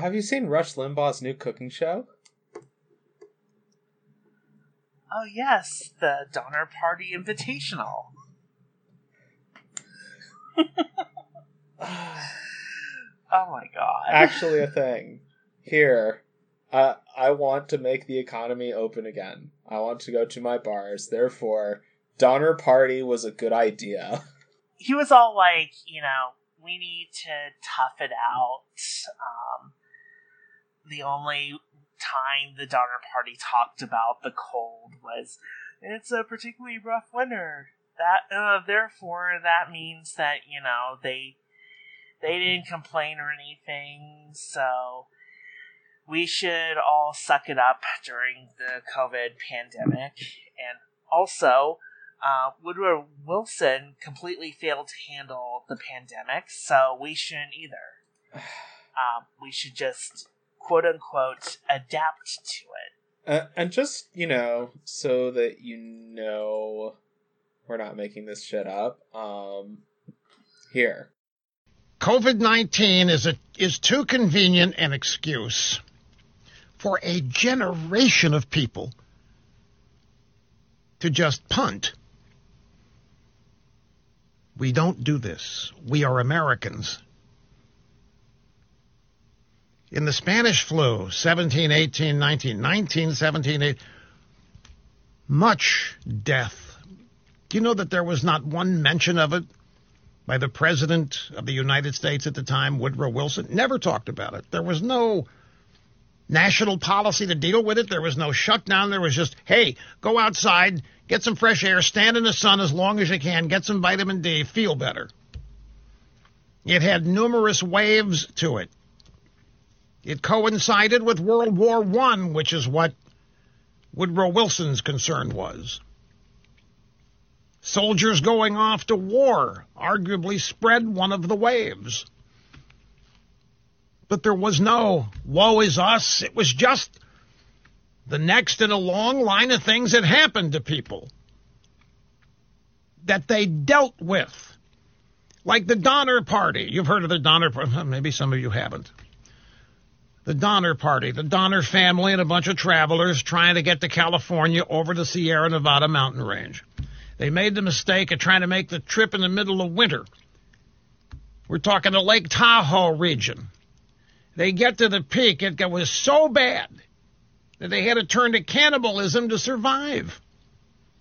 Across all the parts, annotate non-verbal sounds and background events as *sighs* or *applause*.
have you seen Rush Limbaugh's new cooking show? Oh yes, the Donner Party Invitational. *laughs* oh my god. Actually, a thing. Here, uh, I want to make the economy open again. I want to go to my bars. Therefore, Donner Party was a good idea. He was all like, you know, we need to tough it out. Um, the only time the Donner Party talked about the cold was it's a particularly rough winter. That uh, therefore that means that you know they they didn't complain or anything, so we should all suck it up during the COVID pandemic. And also, uh, Woodrow Wilson completely failed to handle the pandemic, so we shouldn't either. *sighs* Um, we should just quote unquote adapt to it. Uh, and just, you know, so that you know we're not making this shit up, um, here. COVID 19 is, a, is too convenient an excuse for a generation of people to just punt. We don't do this. We are Americans. In the Spanish flu, 17, 18, 19, 19, 17, 18, much death. Do you know that there was not one mention of it by the President of the United States at the time, Woodrow Wilson? Never talked about it. There was no national policy to deal with it. There was no shutdown. There was just, hey, go outside, get some fresh air, stand in the sun as long as you can, get some vitamin D, feel better. It had numerous waves to it. It coincided with World War I, which is what Woodrow Wilson's concern was. Soldiers going off to war arguably spread one of the waves. But there was no woe is us. It was just the next in a long line of things that happened to people that they dealt with. Like the Donner Party. You've heard of the Donner Party. Maybe some of you haven't. The Donner Party, the Donner family, and a bunch of travelers trying to get to California over the Sierra Nevada mountain range. They made the mistake of trying to make the trip in the middle of winter. We're talking the Lake Tahoe region. They get to the peak, it was so bad that they had to turn to cannibalism to survive.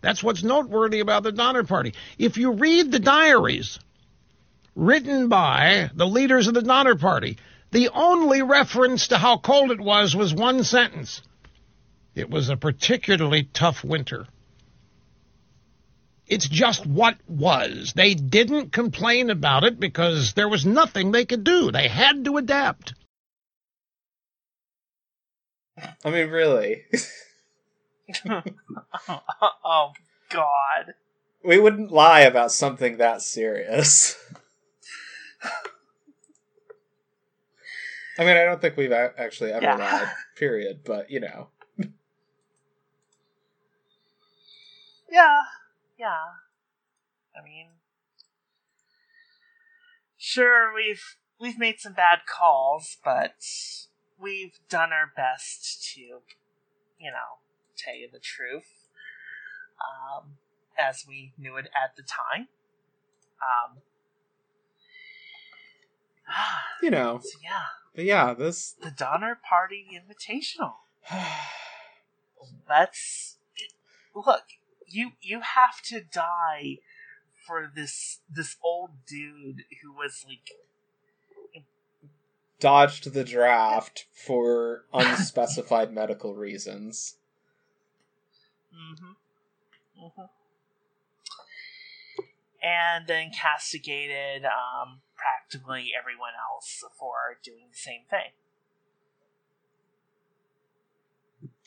That's what's noteworthy about the Donner Party. If you read the diaries written by the leaders of the Donner Party, the only reference to how cold it was was one sentence. It was a particularly tough winter. It's just what was. They didn't complain about it because there was nothing they could do. They had to adapt. I mean, really. *laughs* oh, God. We wouldn't lie about something that serious. *laughs* I mean, I don't think we've a- actually ever Yeah. lied, *laughs* period, but you know. Yeah, yeah. I mean, sure we've we've made some bad calls, but we've done our best to, you know, tell you the truth, um, as we knew it at the time. Um, *sighs* You know. so yeah, But yeah, this. the Donner Party Invitational. *sighs* That's look. You you have to die for this this old dude who was like dodged the draft *laughs* for unspecified medical reasons. hmm hmm and then castigated um, practically everyone else for doing the same thing.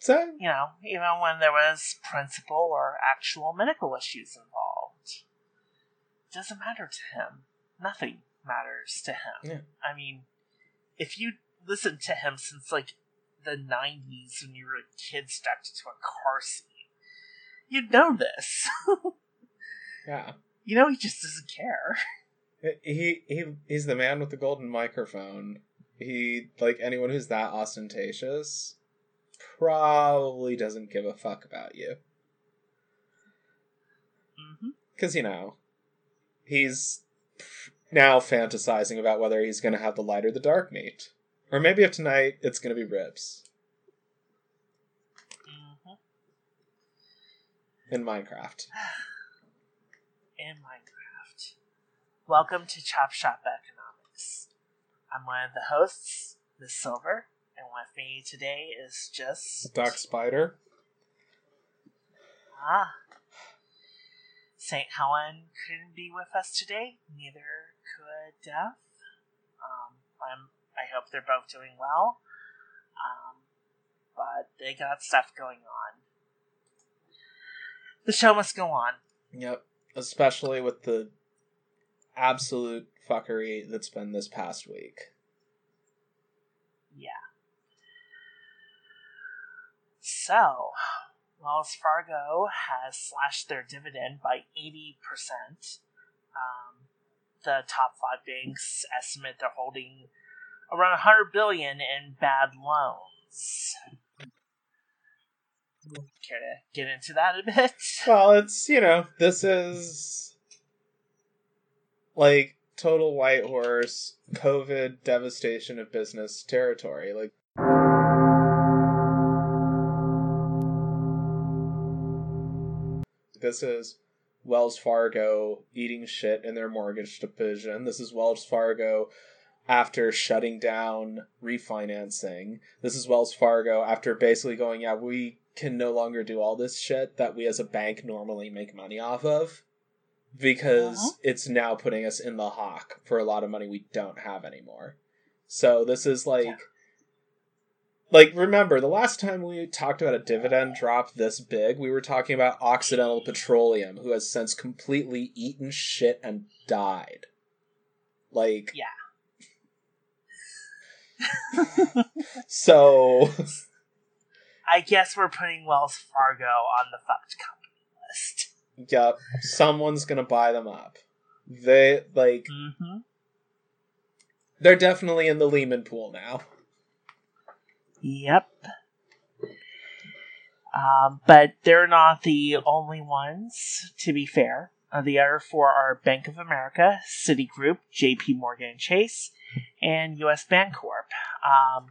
So, You know, even when there was principal or actual medical issues involved, it doesn't matter to him. Nothing matters to him. Yeah. I mean, if you listened to him since like the '90s when you were a kid strapped to a car seat, you'd know this. *laughs* yeah. you know, he just doesn't care. *laughs* He he he's the man with the golden microphone. He like anyone who's that ostentatious probably doesn't give a fuck about you. Because, you know, he's now fantasizing about whether he's going to have the light or the dark meat. Or maybe if tonight it's going to be ribs hmm in Minecraft. *sighs* In Minecraft. Welcome to Chop Shop Economics. I'm one of the hosts, Miss Silver, and with me today is just Doc Spider. ah. Saint Helen couldn't be with us today. Neither could Death. Um, I'm. I hope they're both doing well. Um, but they got stuff going on. The show must go on. Yep. Especially with the absolute fuckery that's been this past week. Yeah. So, Wells Fargo has slashed their dividend by 80%. Um, the top five banks estimate they're holding around 100 billion in bad loans. Care to get into that a bit? Well, it's, you know, this is like total white horse, COVID devastation of business territory. Like, this is Wells Fargo eating shit in their mortgage division. This is Wells Fargo after shutting down refinancing. This is Wells Fargo after basically going, yeah, we can no longer do all this shit that we as a bank normally make money off of because Uh-huh. it's now putting us in the hawk for a lot of money we don't have anymore. So this is like Yeah. like remember the last time we talked about a dividend drop this big, we were talking about Occidental Petroleum who has since completely eaten shit and died. Like Yeah. so *laughs* I guess we're putting Wells Fargo on the fucked company list. Yep, someone's gonna buy them up. They like Mm-hmm. they're definitely in the Lehman pool now. Yep. Um, but they're not the only ones, to be fair. Uh, the other four are Bank of America, Citigroup, JP Morgan Chase, and US Bancorp. Um,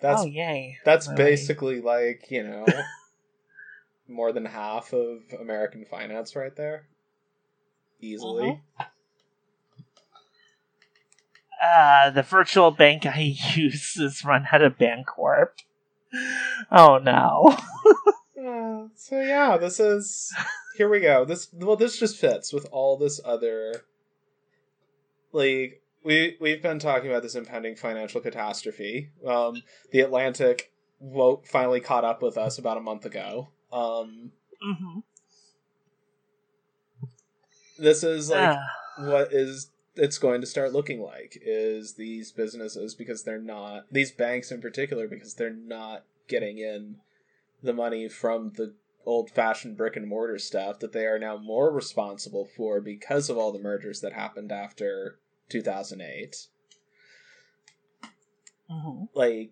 That's oh, yay. that's Really. basically like you know more than half of American finance right there, easily. Uh, the virtual bank I *laughs* use is run out of Bancorp. Oh no. *laughs* Uh, so yeah, this is here we go. This well, this just fits with all this other like we we've been talking about this impending financial catastrophe. Um, the Atlantic wo- finally caught up with us about a month ago. Um, hmm this is like Ah, what is it's going to start looking like is these businesses because they're not these banks in particular because they're not getting in the money from the old fashioned brick and mortar stuff that they are now more responsible for because of all the mergers that happened after 2008 mhm. like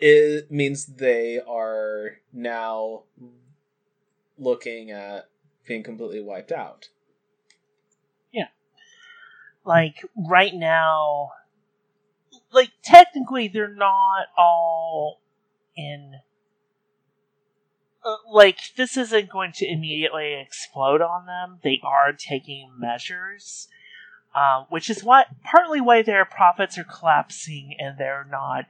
it means they are now looking at being completely wiped out Yeah. like right now like technically they're not all in uh, like this isn't going to immediately explode on them they are taking measures um, which is what partly why their profits are collapsing and they're not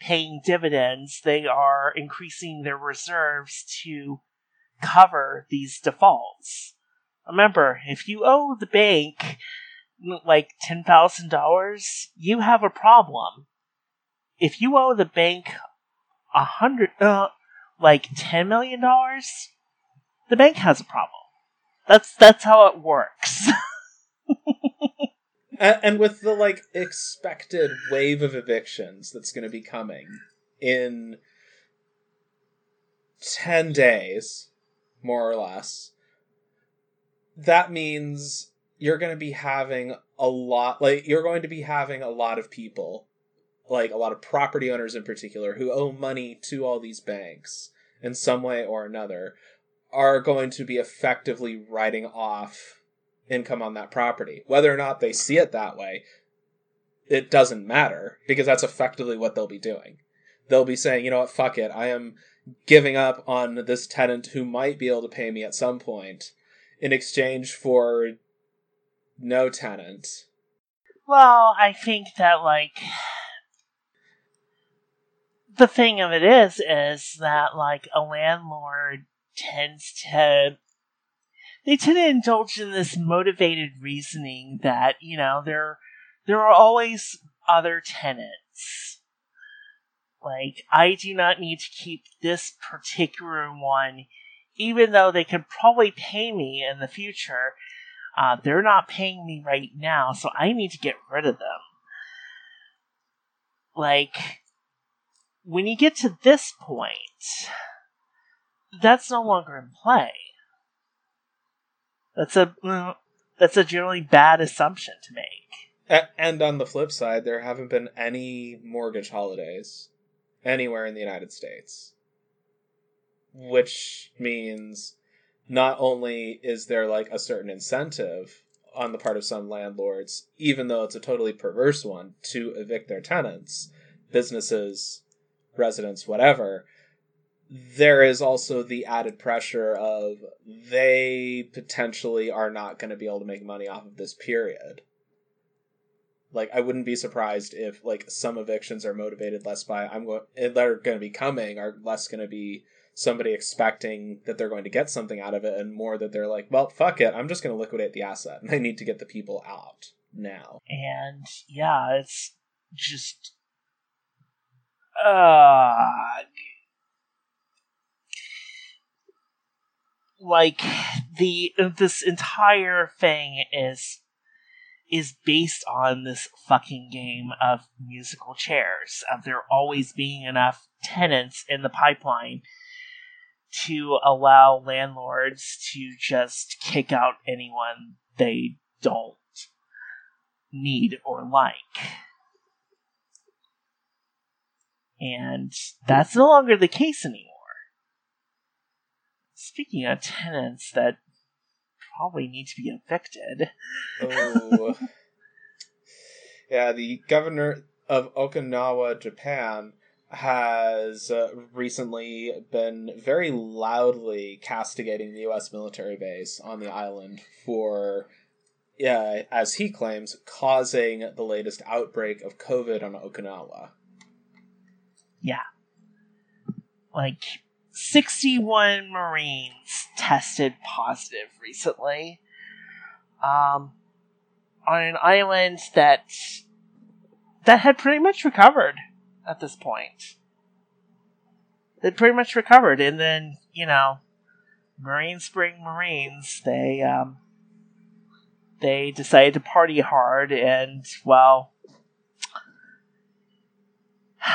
paying dividends they are increasing their reserves to cover these defaults remember if you owe the bank like ten thousand dollars, you have a problem. If you owe the bank a hundred, uh, like ten million dollars, the bank has a problem. That's that's how it works. *laughs* and, and with the like expected wave of evictions that's going to be coming in 10 days more or less that means you're going to be having a lot like you're going to be having a lot of people like a lot of property owners in particular who owe money to all these banks in some way or another are going to be effectively writing off income on that property. Whether or not they see it that way it doesn't matter because that's effectively what they'll be doing. They'll be saying you know what? Fuck it. I am giving up on this tenant who might be able to pay me at some point in exchange for no tenant. Well, I think that like the thing of it is is that like a landlord tends to they tend to indulge in this motivated reasoning that, you know, there there are always other tenants. Like, I do not need to keep this particular one, even though they could probably pay me in the future uh, they're not paying me right now, so I need to get rid of them. Like, when you get to this point, that's no longer in play. That's a well, that's a generally bad assumption to make. And on the flip side, there haven't been any mortgage holidays anywhere in the United States, which means not only is there like a certain incentive on the part of some landlords, even though it's a totally perverse one, to evict their tenants, businesses, residents, whatever, there is also the added pressure of they potentially are not going to be able to make money off of this period. Like I wouldn't be surprised if like some evictions are motivated less by I'm going that are going to be coming are less going to be somebody expecting that they're going to get something out of it and more that they're like, well, fuck it, I'm just going to liquidate the asset and *laughs* I need to get the people out now. And yeah, it's just uh like the this entire thing is is based on this fucking game of musical chairs of there always being enough tenants in the pipeline to allow landlords to just kick out anyone they don't need or like. And that's no longer the case anymore. Speaking of tenants that probably need to be evicted. oh. *laughs* Yeah, the governor of Okinawa, Japan, has uh, recently been very loudly castigating the U.S. military base on the island for, yeah, as he claims, causing the latest outbreak of COVID on Okinawa. Yeah. Like, 61 Marines tested positive recently. Um, on an island that that had pretty much recovered at this point. They'd pretty much recovered, and then you know, Marine Spring Marines they um, they decided to party hard, and well, *sighs*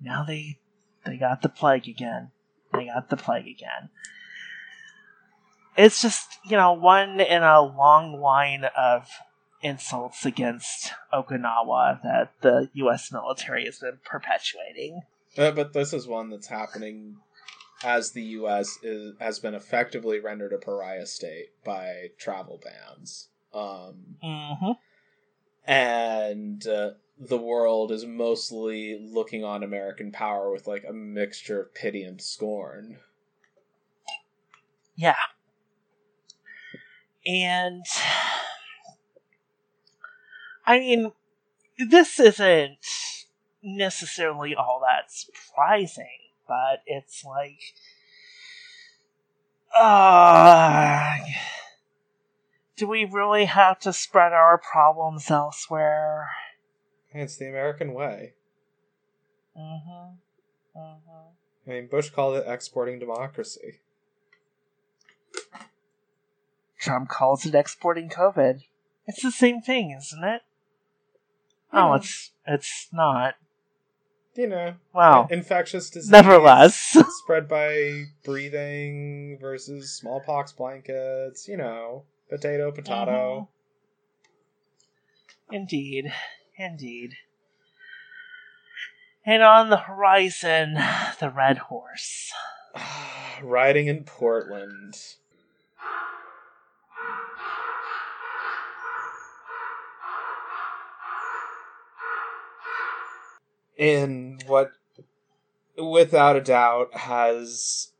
now they they got the plague again. They got the plague again. It's just you know one in a long line of insults against Okinawa that the U.S. military has been perpetuating. Uh, but this is one that's happening as the U.S. Is, has been effectively rendered a pariah state by travel bans. Um, mm-hmm. And uh, the world is mostly looking on American power with like a mixture of pity and scorn. Yeah. And I mean, this isn't necessarily all that surprising, but it's like, uh, do we really have to spread our problems elsewhere? It's the American way. Mm-hmm. Mm-hmm. I mean, Bush called it exporting democracy. Trump calls it exporting COVID. It's the same thing, isn't it? Oh, it's it's not. You know, wow, infectious disease. Nevertheless, *laughs* spread by breathing versus smallpox blankets. You know, potato, potato. Mm-hmm. Indeed. Indeed. And on the horizon, the red horse. *sighs* Riding in Portland. In what, without a doubt, has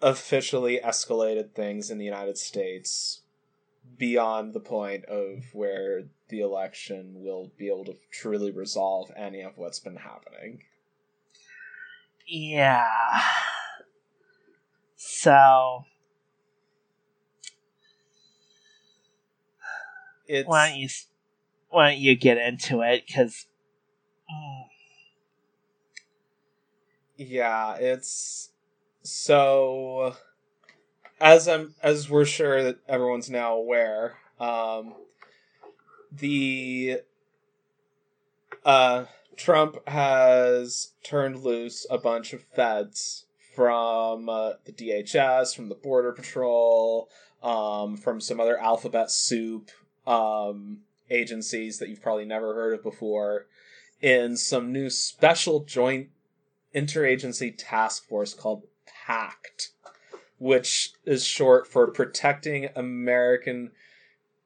officially escalated things in the United States beyond the point of where the election will be able to truly resolve any of what's been happening. Yeah. So. It's, why don't you why don't you get into it? Because. Mm. Yeah, it's so as I'm as we're sure that everyone's now aware, um, the uh, Trump has turned loose a bunch of feds from uh, the DHS, from the Border Patrol, um, from some other alphabet soup um, agencies that you've probably never heard of before, in some new special joint interagency task force called PACT which is short for protecting American.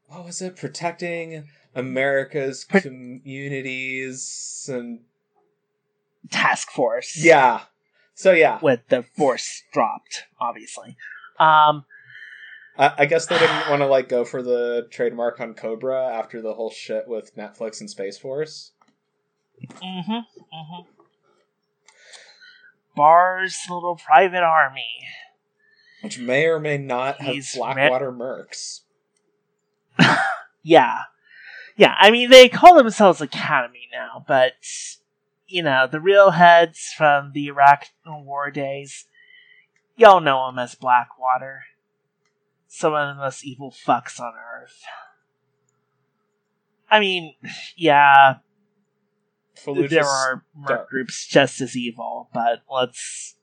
What was it? Protecting America's Pro- communities and task force. Yeah. So yeah, with the force dropped, obviously. Um, I, I guess they didn't want to like go for the trademark on Cobra after the whole shit with Netflix and Space Force. Mm-hmm. Mm-hmm. Barr's little private army which may or may not He's have Blackwater Mercs. *laughs* yeah. Yeah, I mean, they call themselves Academi now, but, you know, the real heads from the Iraq War days, y'all know them as Blackwater. Some of the most evil fucks on Earth. I mean, *sighs* yeah, Fallujah's there are merc groups just as evil, but let's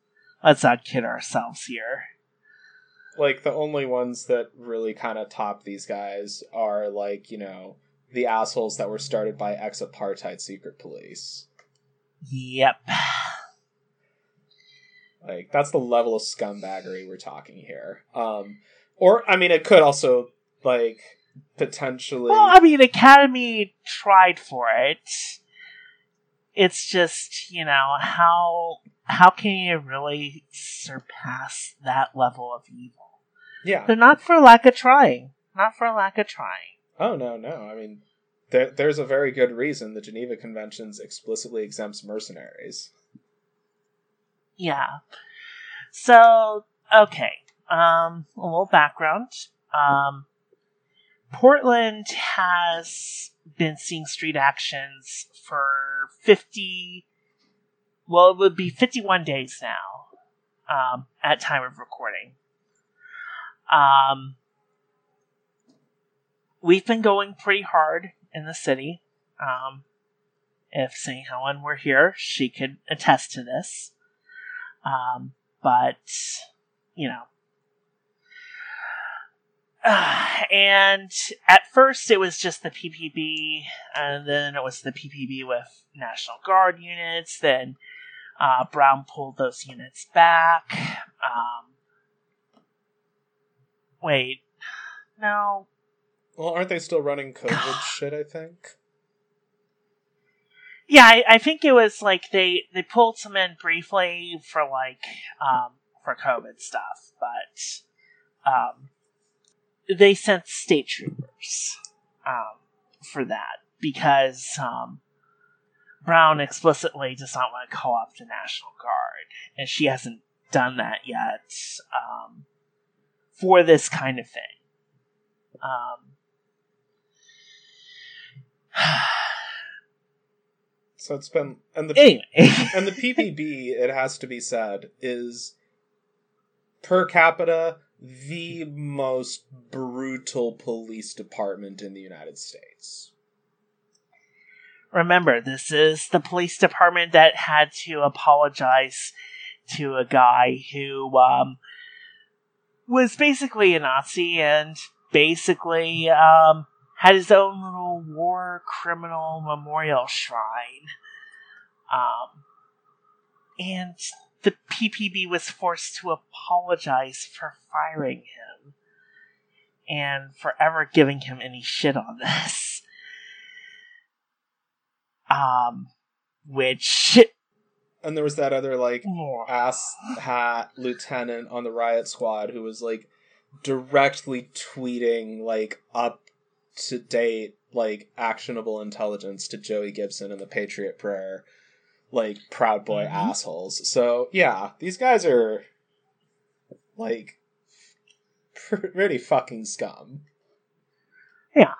let's not kid ourselves here like the only ones that really kind of top these guys are like you know the assholes that were started by ex-apartheid secret police. Yep. Like that's the level of scumbaggery we're talking here. Um, or I mean, it could also like potentially. Well, I mean, Academi tried for it. It's just you know how how can you really surpass that level of evil? Yeah. They're not for lack of trying. Not for lack of trying. Oh, no, no. I mean, there, there's a very good reason the Geneva Conventions explicitly exempts mercenaries. Yeah. So, okay. Um, a little background. Um, Portland has been seeing street actions for 50, well, it would be 51 days now, um, at time of recording. Um, we've been going pretty hard in the city. Um, if St. Helen were here, she could attest to this. Um, but, you know. Uh, *sighs* and at first it was just the PPB, and then it was the PPB with National Guard units. Then uh, Brown pulled those units back. Um, Wait. No. Well, aren't they still running COVID shit, I think? Yeah, I, I, think it was like they, they pulled some in briefly for like um, for COVID stuff, but um, they sent state troopers um, for that because um, Brown explicitly does not want to co-opt the National Guard, and she hasn't done that yet. Um, for this kind of thing. Um, *sighs* so it's been and the anyway. *laughs* and the PPB it has to be said is per capita the most brutal police department in the United States. Remember, this is the police department that had to apologize to a guy who um, was basically a Nazi and basically um, had his own little war criminal memorial shrine. Um, and the PPB was forced to apologize for firing him and forever giving him any shit on this. *laughs* Um, which. And there was that other, like, ass hat lieutenant on the riot squad who was, like, directly tweeting, like, up to date, like, actionable intelligence to Joey Gibson and the Patriot Prayer like Proud Boy mm-hmm. assholes. So yeah, these guys are like pretty fucking scum. Yeah,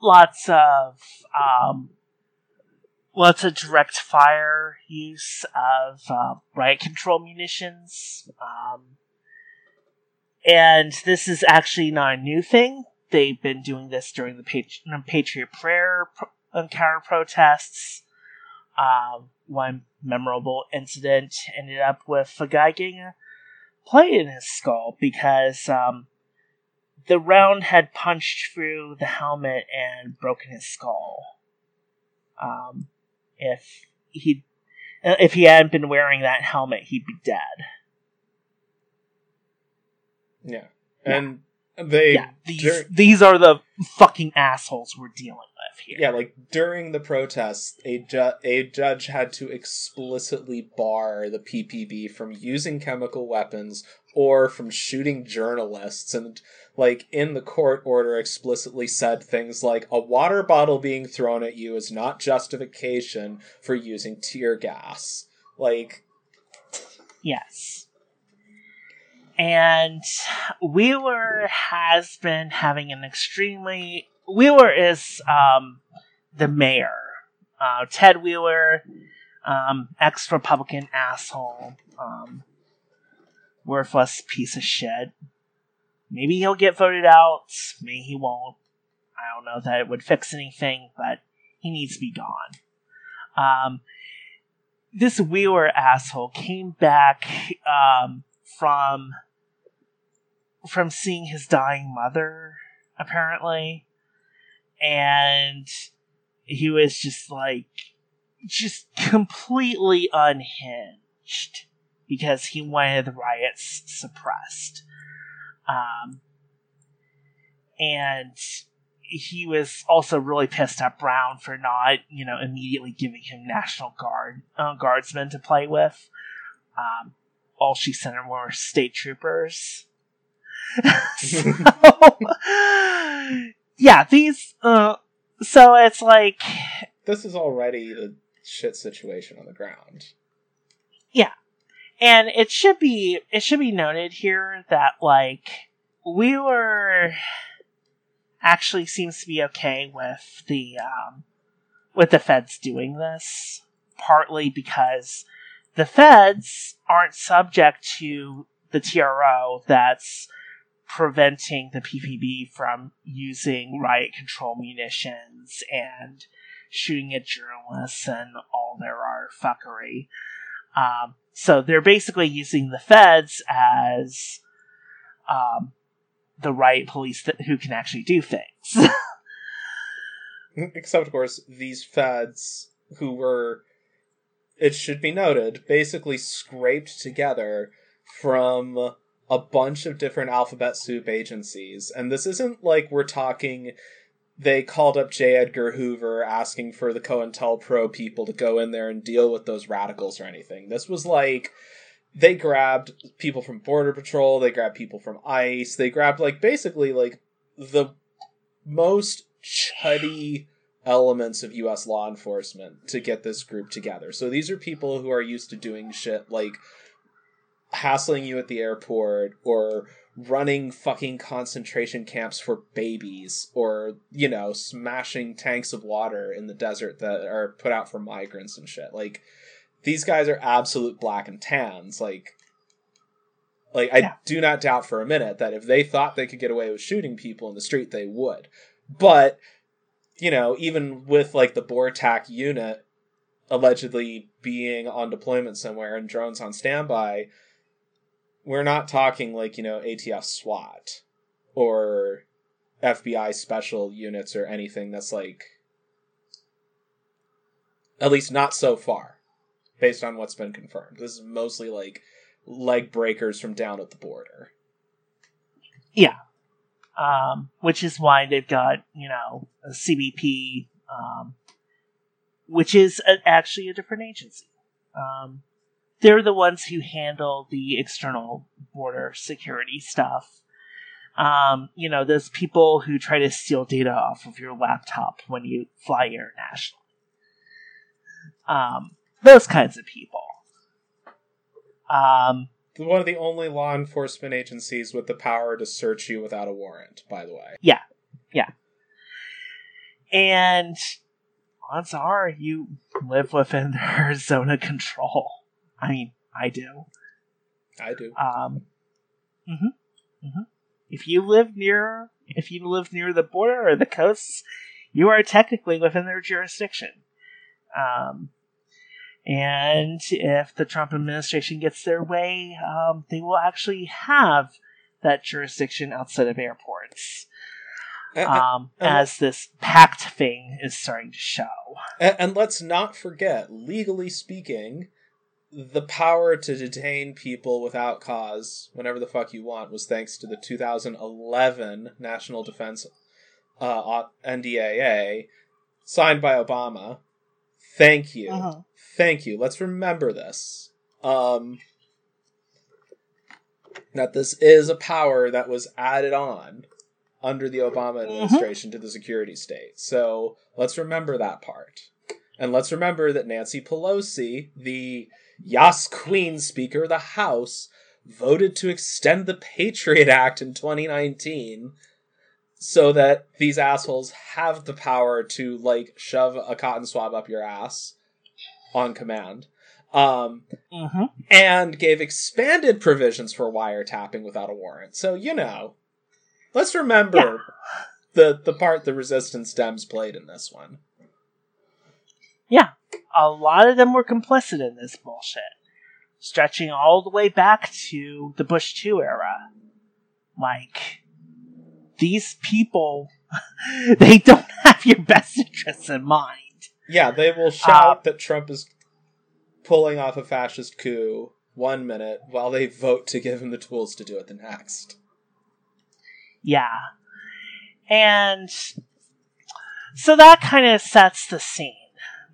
lots of um, lots a direct fire use of uh, riot control munitions. Um, and this is actually not a new thing. They've been doing this during the Patri- Patriot Prayer pro- counter protests. Um, one memorable incident ended up with a guy getting a plate in his skull because um, the round had punched through the helmet and broken his skull. Um, if he uh, if he hadn't been wearing that helmet, he'd be dead. Yeah, and they yeah, these, these are the fucking assholes we're dealing with here. Yeah, like during the protests, a ju- a judge had to explicitly bar the PPB from using chemical weapons or from shooting journalists and like in the court order explicitly said things like a water bottle being thrown at you is not justification for using tear gas. Like yes and Wheeler has been having an extremely. Wheeler is um, the mayor. Uh, Ted Wheeler, um, ex Republican asshole, um, worthless piece of shit. Maybe he'll get voted out, maybe he won't. I don't know that it would fix anything, but he needs to be gone. Um, this Wheeler asshole came back um, from from seeing his dying mother, apparently. And he was just like, just completely unhinged because he wanted the riots suppressed. Um, and he was also really pissed at Brown for not, you know, immediately giving him National Guard uh, guardsmen to play with. Um, all she sent him were state troopers *laughs* so, *laughs* yeah, these. Uh, so it's like this is already the shit situation on the ground. Yeah, and it should be it should be noted here that like Wheeler actually seems to be okay with the um, with the feds doing this, partly because the feds aren't subject to the TRO that's preventing the PPB from using riot control munitions and shooting at journalists and all their are fuckery. Um, so they're basically using the feds as um, the riot police that, who can actually do things. *laughs* Except, of course, these feds who were, it should be noted, basically scraped together from a bunch of different alphabet soup agencies. And this isn't like we're talking they called up J. Edgar Hoover asking for the COINTELPRO people to go in there and deal with those radicals or anything. This was like they grabbed people from Border Patrol, they grabbed people from ICE, they grabbed like basically like the most chuddy elements of US law enforcement to get this group together. So these are people who are used to doing shit like hassling you at the airport or running fucking concentration camps for babies or you know smashing tanks of water in the desert that are put out for migrants and shit. Like these guys are absolute black and tans. Like like i yeah. do not doubt for a minute that if they thought they could get away with shooting people in the street they would. But you know even with like the BORTAC unit allegedly being on deployment somewhere and drones on standby we're not talking like you know ATF SWAT or FBI special units or anything that's like at least not so far based on what's been confirmed. This is mostly like leg breakers from down at the border. Yeah. Um, which is why they've got, you know, a CBP, um, which is a, actually a different agency. Um, they're the ones who handle the external border security stuff. Um, you know, those people who try to steal data off of your laptop when you fly internationally. Um, those kinds of people. Um, One of the only law enforcement agencies with the power to search you without a warrant, by the way. Yeah, yeah. And odds are you live within their *laughs* zone of control. I mean, I do. I do. Um, hmm hmm If you live near, if you live near the border or the coasts, you are technically within their jurisdiction. Um, and if the Trump administration gets their way, um, they will actually have that jurisdiction outside of airports. Um, as this pact thing is starting to show. and, and let's not forget, legally speaking, the power to detain people without cause whenever the fuck you want was thanks to the 2011 National Defense uh, NDAA signed by Obama. Thank you. Uh-huh. Thank you. Let's remember this. Um, that this is a power that was added on under the Obama administration to the security state. So let's remember that part. And let's remember that Nancy Pelosi, the Yas Queen Speaker of the House, voted to extend the Patriot Act in 2019 so that these assholes have the power to, like, shove a cotton swab up your ass on command. Um, hmm and gave expanded provisions for wiretapping without a warrant. So, you know, let's remember the the part the resistance Dems played in this one. A lot of them were complicit in this bullshit, stretching all the way back to the Bush 2 era. Like, these people, *laughs* they don't have your best interests in mind. Yeah, they will shout uh, that Trump is pulling off a fascist coup one minute while they vote to give him the tools to do it the next. Yeah. And so that kind of sets the scene.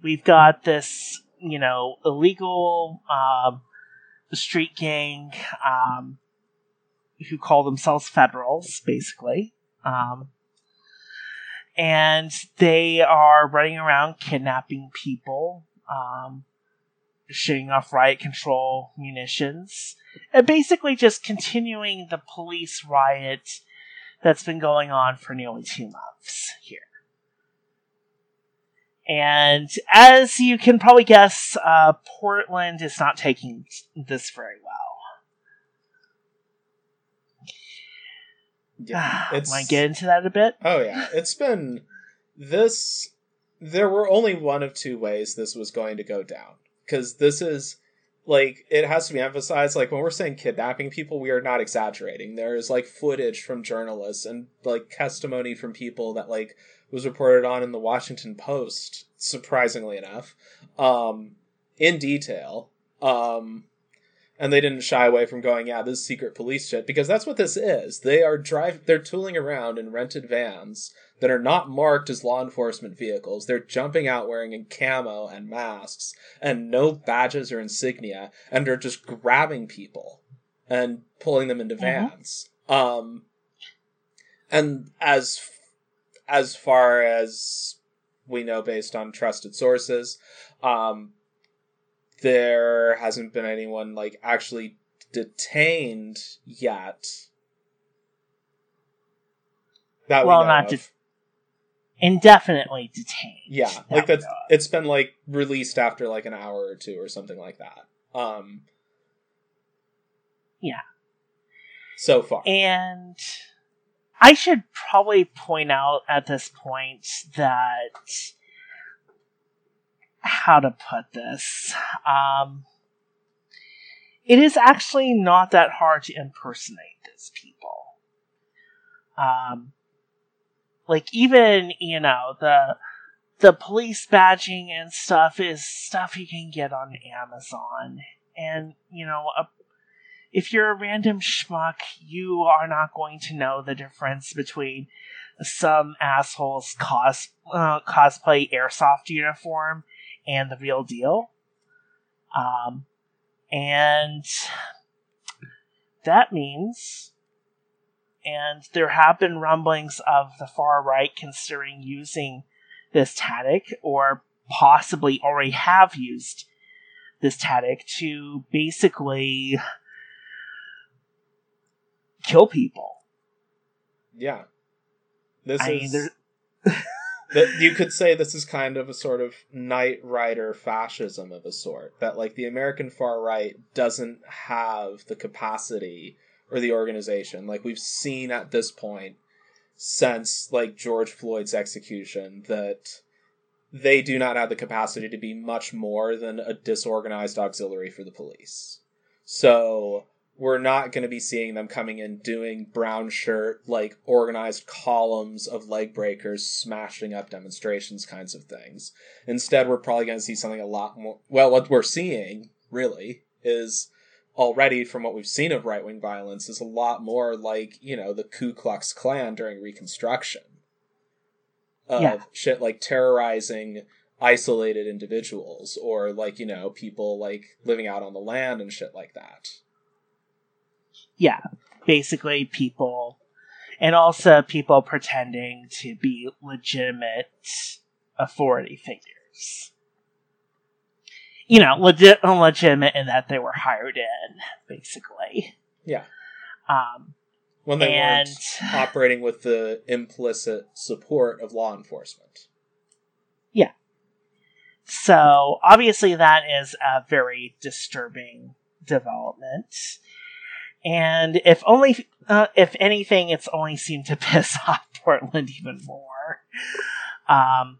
We've got this, you know, illegal um, street gang um, who call themselves Federals, basically. Um, and they are running around kidnapping people, um, shooting off riot control munitions, and basically just continuing the police riot that's been going on for nearly two months here. And as you can probably guess, uh, Portland is not taking this very well. Yeah, it's Want to get into that a bit? Oh yeah, it's been this. There were only one of two ways this was going to go down because this is like it has to be emphasized. Like when we're saying kidnapping people, we are not exaggerating. There is like footage from journalists and like testimony from people that like was reported on in the Washington Post. Surprisingly enough, um, in detail. Um, and they didn't shy away from going, yeah, this is secret police shit because that's what this is. They are drive they're tooling around in rented vans that are not marked as law enforcement vehicles. They're jumping out wearing camo and masks and no badges or insignia and they're just grabbing people and pulling them into Mhm. vans. Um and as as far as we know based on trusted sources, um there hasn't been anyone like actually detained yet. That Well, we know not of. Indefinitely detained. yeah, That like of. it's been like released after like an hour or two or something like that. Um Yeah. So far. And I should probably point out at this point that how to put this. Um, it is actually not that hard to impersonate these people. Um, like even you know the the police badging and stuff is stuff you can get on Amazon, and you know a, if you're a random schmuck, you are not going to know the difference between some asshole's cos uh, cosplay airsoft uniform and the real deal. Um, and that means, and there have been rumblings of the far right considering using this tactic, or possibly already have used this tactic to basically kill people. Yeah. This I is mean, *laughs* that you could say this is kind of a sort of Knight Rider fascism of a sort. That like the American far right doesn't have the capacity or the organization. Like we've seen at this point since like George Floyd's execution that they do not have the capacity to be much more than a disorganized auxiliary for the police. So we're not going to be seeing them coming in doing brown shirt like organized columns of leg breakers smashing up demonstrations kinds of things instead we're probably going to see something a lot more well what we're seeing really is already from what we've seen of right-wing violence is a lot more like you know the ku klux klan during reconstruction of Yeah. shit like terrorizing isolated individuals or like you know people like living out on the land and shit like that yeah, basically people, and also people pretending to be legitimate authority figures. You know, legit, legitimate in that they were hired in, basically. Yeah. Um, when they and weren't *sighs* operating with the implicit support of law enforcement. Yeah. So obviously that is a very disturbing development. And if only, uh, if anything, it's only seemed to *laughs* piss off Portland even more. Um,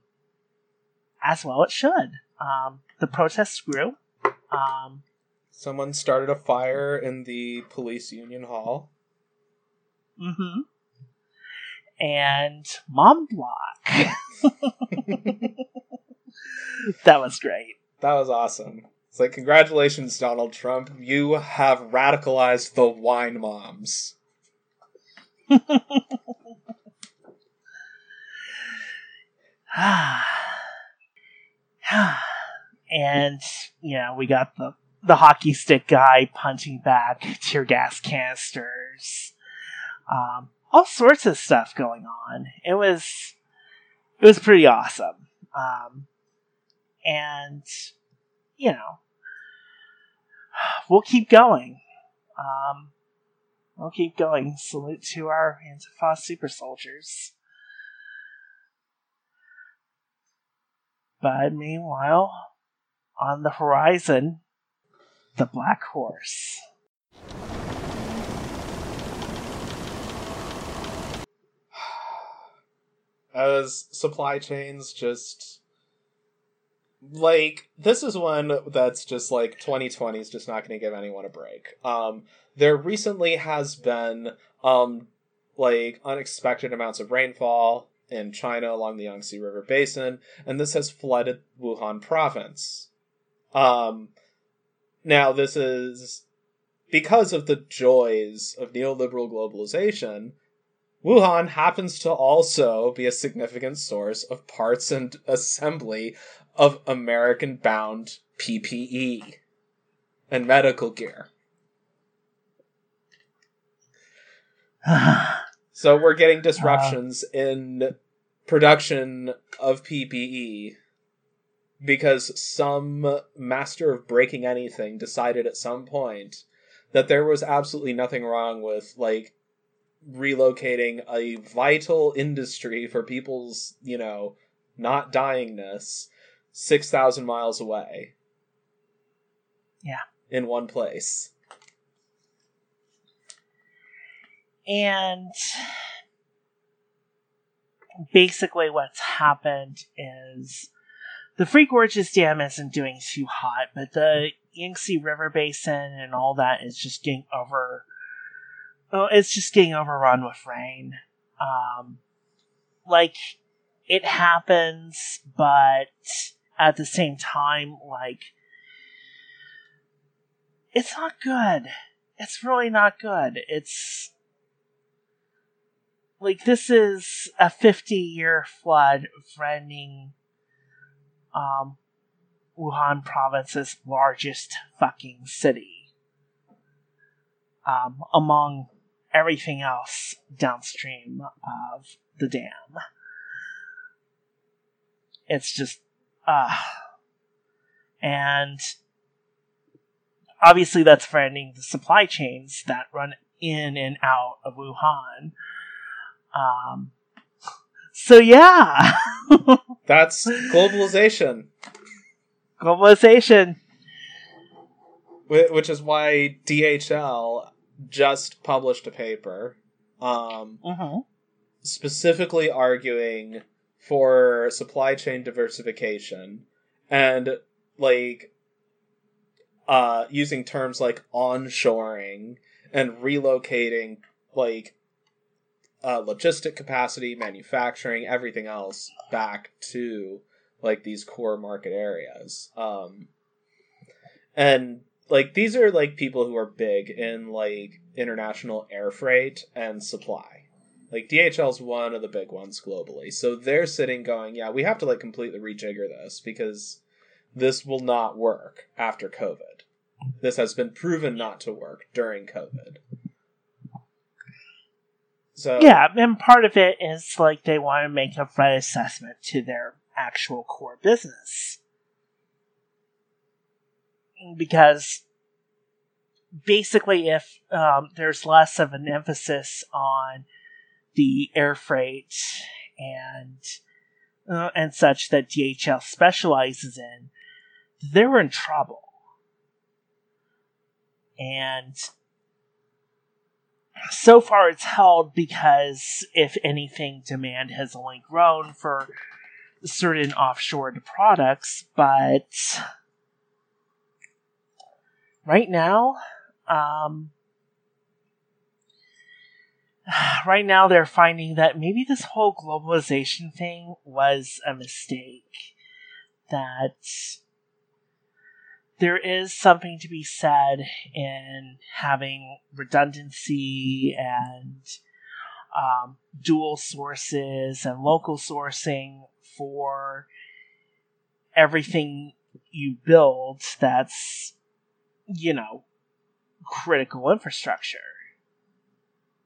as well it should. Um, the protests grew. Um, Someone started a fire in the police union hall. Mm-hmm. And Mom Block. *laughs* *laughs* that was great. That was awesome. It's like, congratulations, Donald Trump. You have radicalized the wine moms. *sighs* and you know we got the the hockey stick guy punching back tear gas canisters um, all sorts of stuff going on it was it was pretty awesome um, and you know we'll keep going um, we'll keep going salute to our antifa super soldiers But meanwhile, on the horizon, the Black Horse. *sighs* As supply chains just. Like, this is one that's just like 2020 is just not going to give anyone a break. Um, there recently has been, um, like, unexpected amounts of rainfall in China along the Yangtze River Basin, and this has flooded Wuhan province. Um, now, this is because of the joys of neoliberal globalization. Wuhan happens to also be a significant source of parts and assembly of American bound PPE and medical gear. *sighs* So we're getting disruptions uh. in production of PPE because some master of breaking anything decided at some point that there was absolutely nothing wrong with like relocating a vital industry for people's, you know, not dyingness 6,000 miles away. Yeah. In one place. and basically, what's happened is the Three Gorges Dam isn't doing too hot, but the Yangtze River Basin and all that is just getting over. Oh, it's just getting overrun with rain. Um, like it happens, but at the same time, like it's not good. It's really not good. It's like this is a 50 year flood threatening um, Wuhan province's largest fucking city. Um, among everything else downstream of the dam. It's just, uh, and obviously that's threatening the supply chains that run in and out of Wuhan. Um, so yeah, *laughs* That's globalization, globalization. which is why DHL just published a paper um, Mm-hmm. specifically arguing for supply chain diversification and like uh using terms like onshoring and relocating like uh logistic capacity manufacturing everything else back to like these core market areas um and like these are like people who are big in like international air freight and supply like DHL's one of the big ones globally. So they're sitting going, yeah, we have to like completely rejigger this because this will not work after COVID. This has been proven not to work during COVID. So Yeah, and part of it is like they want to make a threat assessment to their actual core business. Because basically, if um, there's less of an emphasis on the air freight and uh, and such that DHL specializes in, they're in trouble. And so far it's held because if anything demand has only grown for certain offshored products but right now um, *sighs* right now they're finding that maybe this whole globalization thing was a mistake that there is something to be said in having redundancy and um, dual sources and local sourcing for everything you build that's, you know, critical infrastructure.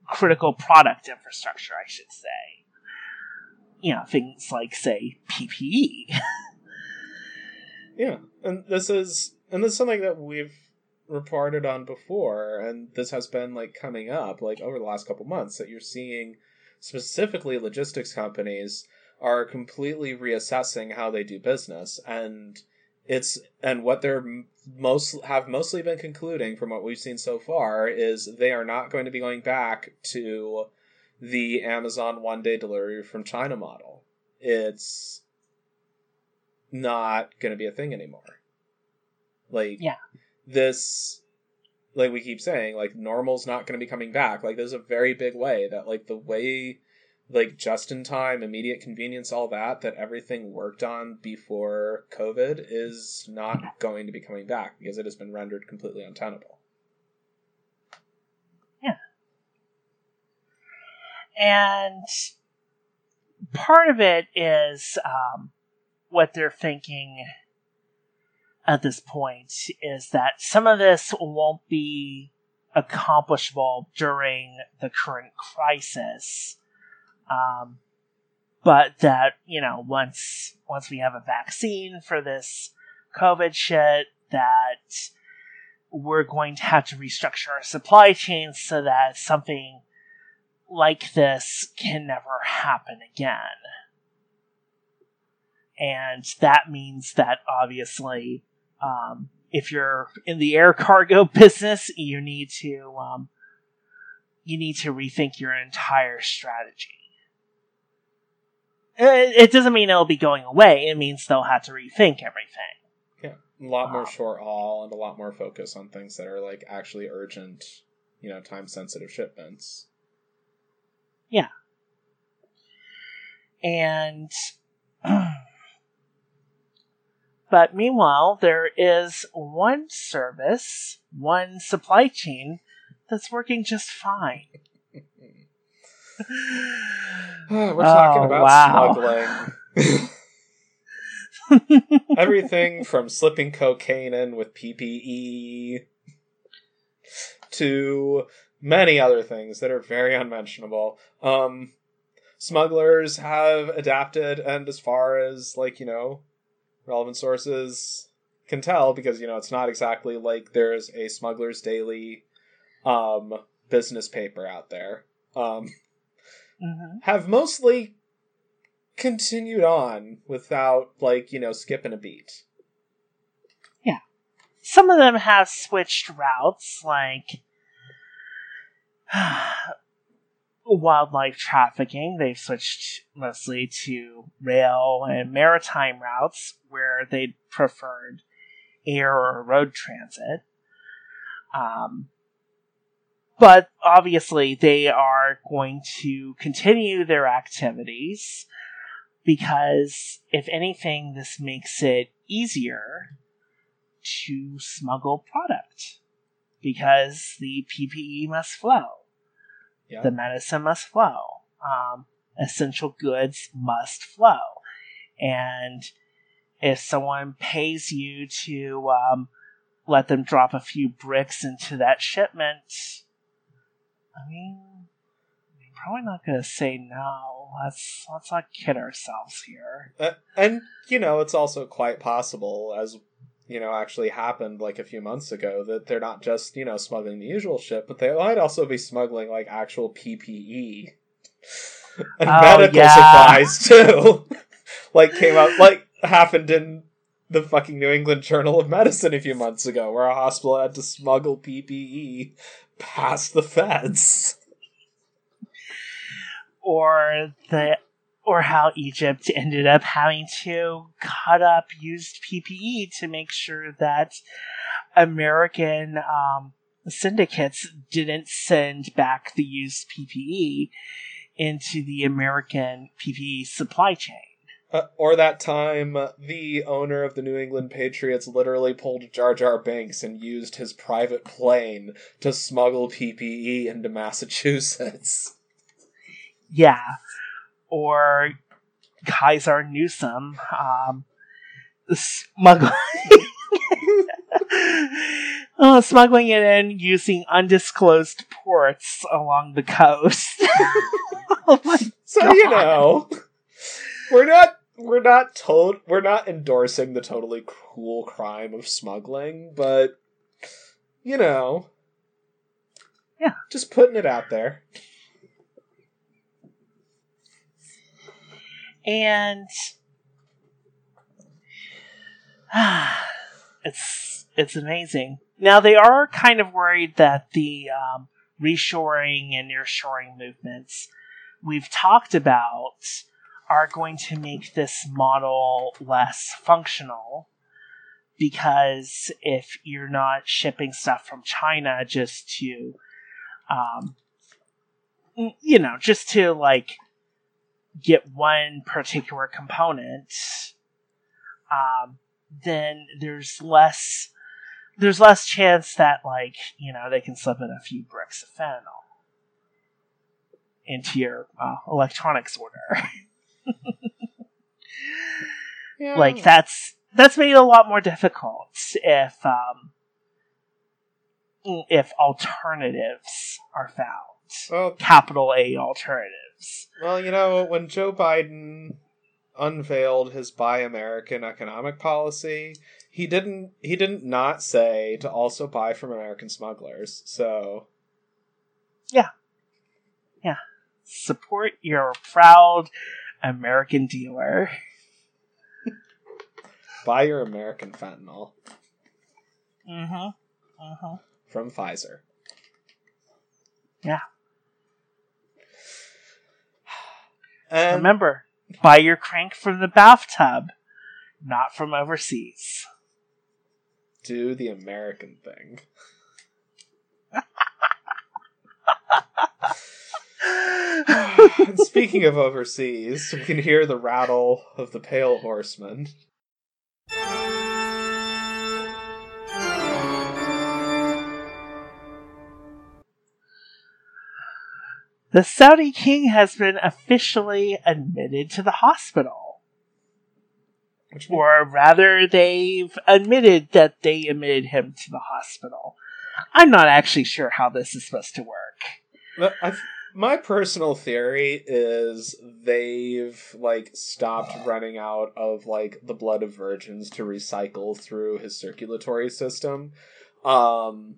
Critical product infrastructure, I should say. You know, things like, say, PPE. *laughs* Yeah, and this is and this is something that we've reported on before, and this has been like coming up like over the last couple months that you're seeing specifically logistics companies are completely reassessing how they do business and it's and what they're most have mostly been concluding from what we've seen so far is they are not going to be going back to the Amazon one day delivery from China model. It's not going to be a thing anymore. Like, Yeah. this, like we keep saying, like normal's not going to be coming back. Like, there's a very big way that, like, the way, like, just in time, immediate convenience, all that, that everything worked on before COVID is not going to be coming back because it has been rendered completely untenable. Yeah. And part of it is um, what they're thinking at this point is that some of this won't be accomplishable during the current crisis um, but that you know once once we have a vaccine for this covid shit that we're going to have to restructure our supply chains so that something like this can never happen again. And that means that obviously, um, if you're in the air cargo *laughs* business, you need to um, you need to rethink your entire strategy. It, it doesn't mean it'll be going away. It means they'll have to rethink everything. Yeah, a lot more Wow. short haul and a lot more focus on things that are like actually urgent, you know, time sensitive shipments. Yeah, and *clears throat* but meanwhile, there is one service, one supply chain that's working just fine. We're talking Oh, about wow. smuggling. *laughs* Everything from slipping cocaine in with PPE to many other things that are very unmentionable. Um, smugglers have adapted, and as far as like you know, relevant sources can tell, because you know it's not exactly like there's a smugglers daily um, business paper out there. Um, Mhm. have mostly continued on without like you know skipping a beat. Yeah. Some of them have switched routes, like *sighs* wildlife trafficking. They've switched mostly to rail and maritime routes where they preferred air or road transit. Um, but obviously, they are going to continue their activities because, if anything, this makes it easier to smuggle product because the PPE must flow, Yeah. the medicine must flow, um, essential goods must flow, and if someone pays you to um, let them drop a few bricks into that shipment, I mean, probably not going to say no. Let's let's not kid ourselves here. Uh, and you know it's also quite possible as you know actually happened like a few months ago that they're not just you know smuggling the usual shit but they might also be smuggling like actual ppe *laughs* and Oh, medical yeah. supplies too *laughs* like came out like happened in the fucking new england journal of medicine a few months ago where a hospital had to smuggle ppe past the feds or the or how Egypt ended up having to cut up used PPE to make sure that American um, syndicates didn't send back the used PPE into the American PPE supply chain. Uh, or that time uh, the owner of the New England Patriots literally pulled Jar Jar Banks and used his private plane to smuggle PPE into Massachusetts. Yeah. Or Kaiser Newsom um, smuggling. *laughs* uh, smuggling it in using undisclosed ports along the coast. *laughs* oh my So God. you know, we're not we're not told we're not endorsing the totally cool crime of smuggling, but you know, Yeah. just putting it out there. and *sighs* it's it's amazing. Now they are kind of worried that the um, reshoring and nearshoring movements we've talked about are going to make this model less functional because if you're not shipping stuff from China just to um, you know just to like get one particular component, um, then there's less there's less chance that like you know they can slip in a few bricks of fentanyl into your uh, electronics order. *laughs* Yeah. like that's that's made it a lot more difficult if um, if alternatives are found. Well, Capital A alternatives. Well, you know, when Joe Biden unveiled his buy American economic policy, he didn't he didn't not say to also buy from American smugglers. So, Yeah. Yeah. Support your proud American dealer. buy your American fentanyl Mm-hmm. Mm-hmm. from Pfizer. Yeah. And Remember, buy your crank from the bathtub, not from overseas. do the American thing. *laughs* *sighs* speaking of overseas, we can hear the rattle of the Pale Horseman. The Saudi king has been officially admitted to the hospital. Which Or rather, they've admitted that they admitted him to the hospital. I'm not actually sure how this is supposed to work. I, my personal theory is they've like stopped running out of like the blood of virgins to recycle through his circulatory system. Um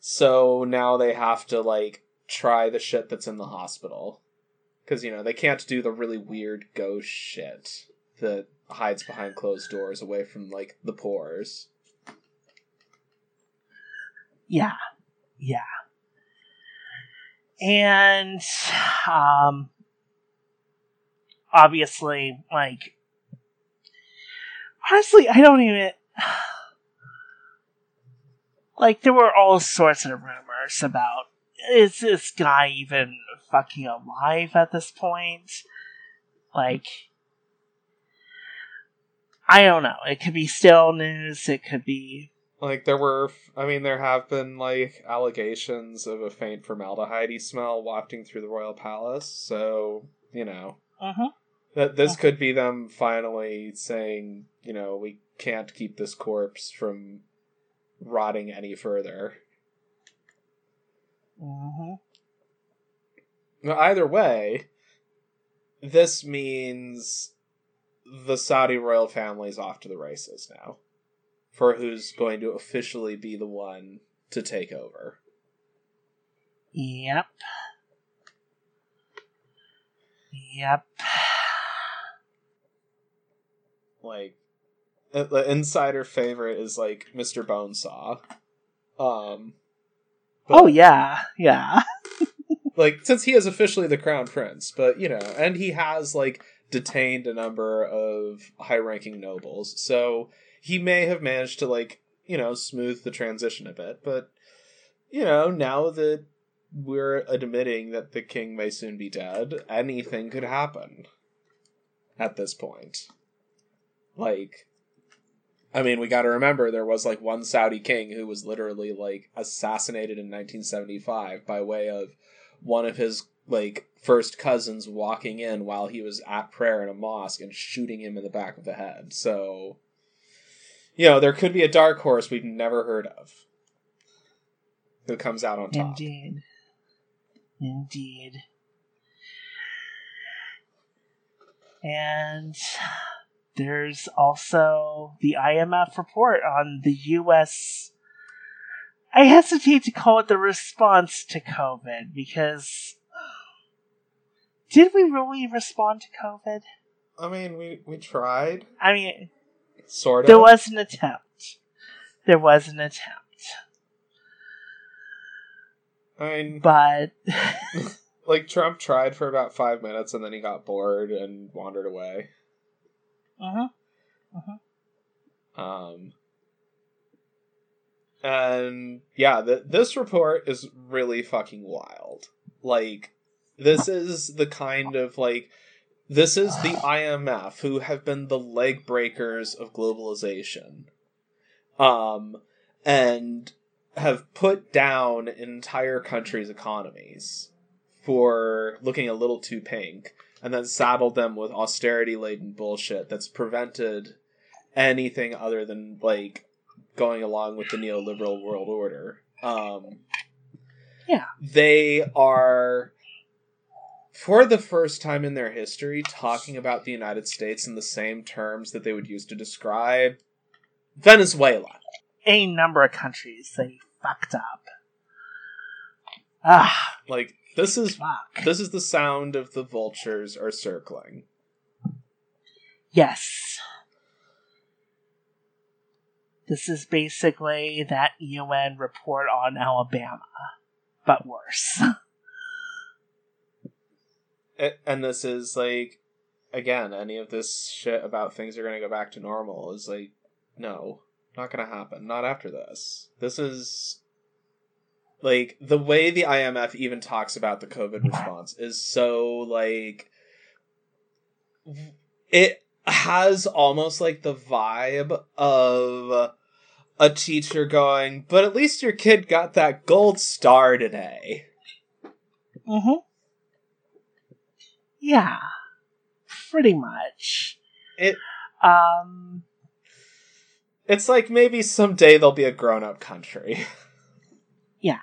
so now they have to like try the shit that's in the hospital. Cuz you know, they can't do the really weird ghost shit that hides behind closed doors away from like the pores. Yeah. Yeah. And um obviously like honestly I don't even like there were all sorts of rumors about is this guy even fucking alive at this point? Like I don't know. It could be still news, it could be Like there were, I mean, there have been like allegations of a faint formaldehyde smell wafting through the royal palace. So you know uh-huh. that this could be them finally saying, you know, we can't keep this corpse from rotting any further. Uh-huh. Now, either way, this means the Saudi royal family's off to the races now, for who's going to officially be the one to take over. Yep. Yep. like the insider favorite is like Mr. Bonesaw. Um Oh yeah, yeah. *laughs* like since he is officially the crown prince, but you know, and he has like detained a number of high-ranking nobles. So he may have managed to like, you know, smooth the transition a bit, but you know, now that we're admitting that the king may soon be dead, anything could happen at this point. Like I mean, we got to remember there was like one Saudi king who was literally like assassinated in 1975 by way of one of his like first cousins walking in while he was at prayer in a mosque and shooting him in the back of the head. So, you know, there could be a dark horse we've never heard of who comes out on top. Indeed. Indeed. And there's also the IMF report on the US. I hesitate to call it the response to COVID because. Did we really respond to COVID? I mean, we we tried, I mean, sort of. there was an attempt. There was an attempt. I mean, But. *laughs* like Trump tried for about five minutes and then he got bored and wandered away. uh huh. Um, and yeah, th- this report is really fucking wild. Like, this is the kind of like, this is the IMF who have been the leg breakers of globalization. Um, and have put down entire countries' economies for looking a little too pink and then saddled them with austerity laden bullshit that's prevented anything other than like going along with the neoliberal world order. Um, Yeah. They are, for the first time in their history, talking about the United States in the same terms that they would use to describe Venezuela. a number of countries they fucked up. Ah, Like this is fuck. this is the sound of the vultures are circling. Yes. This is basically that UN report on Alabama, but worse. *laughs* And this is like again any of this shit about things are going to go back to normal is like no not going to happen not after this this is like the way the IMF even talks about the COVID response is so like it has almost like the vibe of a teacher going, but at least your kid got that gold star today. Mm-hmm. Yeah. Pretty much. It Um it's like maybe someday there'll be a grown up country. *laughs* Yeah.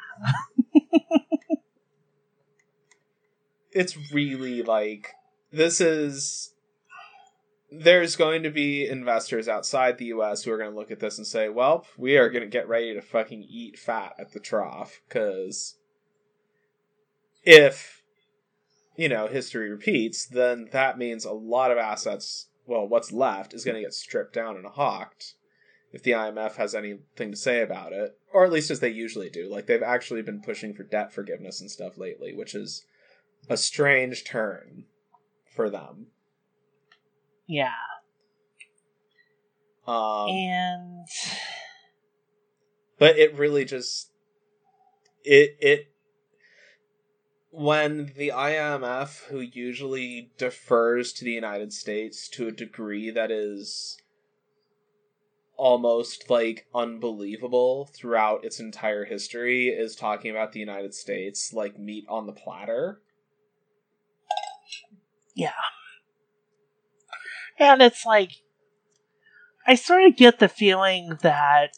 *laughs* it's really like this is there's going to be investors outside the US who are going to look at this and say, "Well, we are going to get ready to fucking eat fat at the trough cuz if you know, history repeats, then that means a lot of assets, well, what's left is going to get stripped down and hawked if the IMF has anything to say about it, or at least as they usually do. Like they've actually been pushing for debt forgiveness and stuff lately, which is a strange turn for them. yeah. Um, and but it really just it it when the IMF who usually defers to the United States to a degree that is almost like unbelievable throughout its entire history is talking about the United States like meat on the platter. Yeah. And it's like I sort of get the feeling that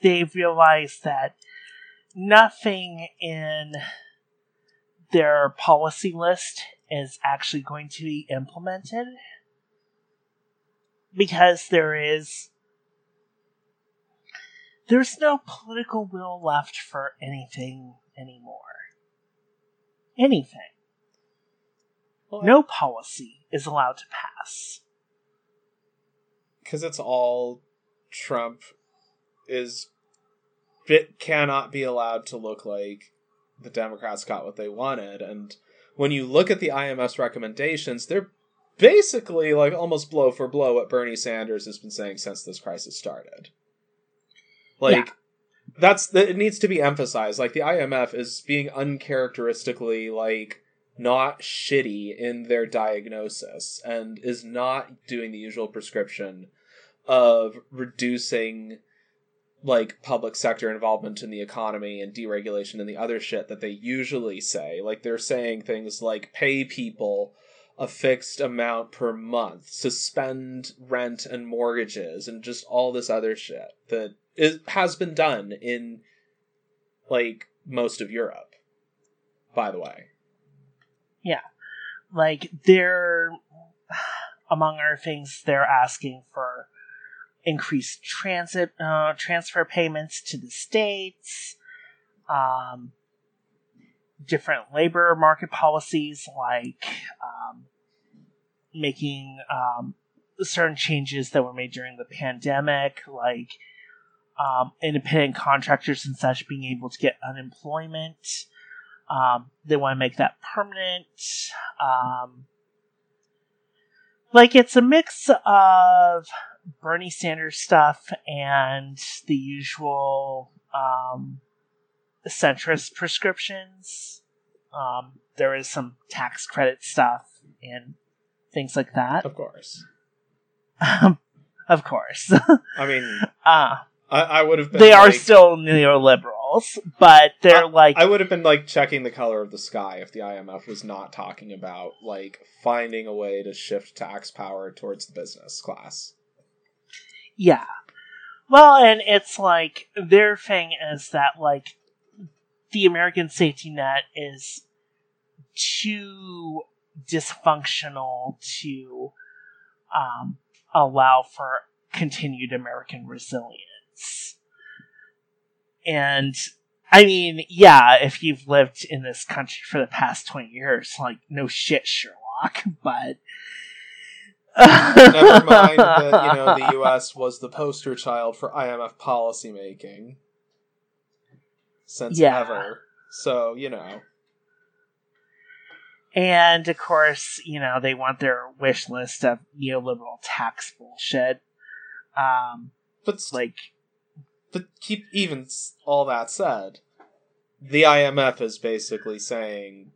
they've realized that nothing in their policy list is actually going to be implemented because there is there's no political will left for anything anymore. Anything. Well, No policy is allowed to pass. because it's all Trump is it cannot be allowed to look like the Democrats got what they wanted. And when you look at the IMF's recommendations they're basically like almost blow for blow what Bernie Sanders has been saying since this crisis started. Like Yeah. that's it needs to be emphasized. Like the IMF is being uncharacteristically like not shitty in their diagnosis and is not doing the usual prescription of reducing like public sector involvement in the economy and deregulation and the other shit that they usually say. Like they're saying things like pay people a fixed amount per month, suspend rent and mortgages, and just all this other shit that is, has been done in like most of Europe. By the way, Yeah. like they're *sighs* among other things they're asking for increased transit uh, transfer payments to the states um, different labor market policies like um, making um, certain changes that were made during the pandemic like um, independent contractors and such being able to get unemployment um, they want to make that permanent. Um, like it's a mix of Bernie Sanders stuff and the usual um, centrist prescriptions. Um, there is some tax credit stuff and things like that. of course. of course. *laughs* I mean, uh, I, I would have been. they are like- still neoliberals, but they're like I would have been like checking the color of the sky if the IMF was not talking about like finding a way to shift tax power towards the business class. Yeah. Well, and it's like their thing is that like the American safety net is too dysfunctional to um, allow for continued American resilience. And I mean, yeah, if you've lived in this country for the past 20 years, like, no shit, Sherlock, *laughs* but. Never mind *laughs* that you know the U.S. was the poster child for IMF policymaking since Yeah. ever. So you know, And of course, you know, they want their wish list of neoliberal tax bullshit. Um, but like, but keep even all that said, the IMF is basically saying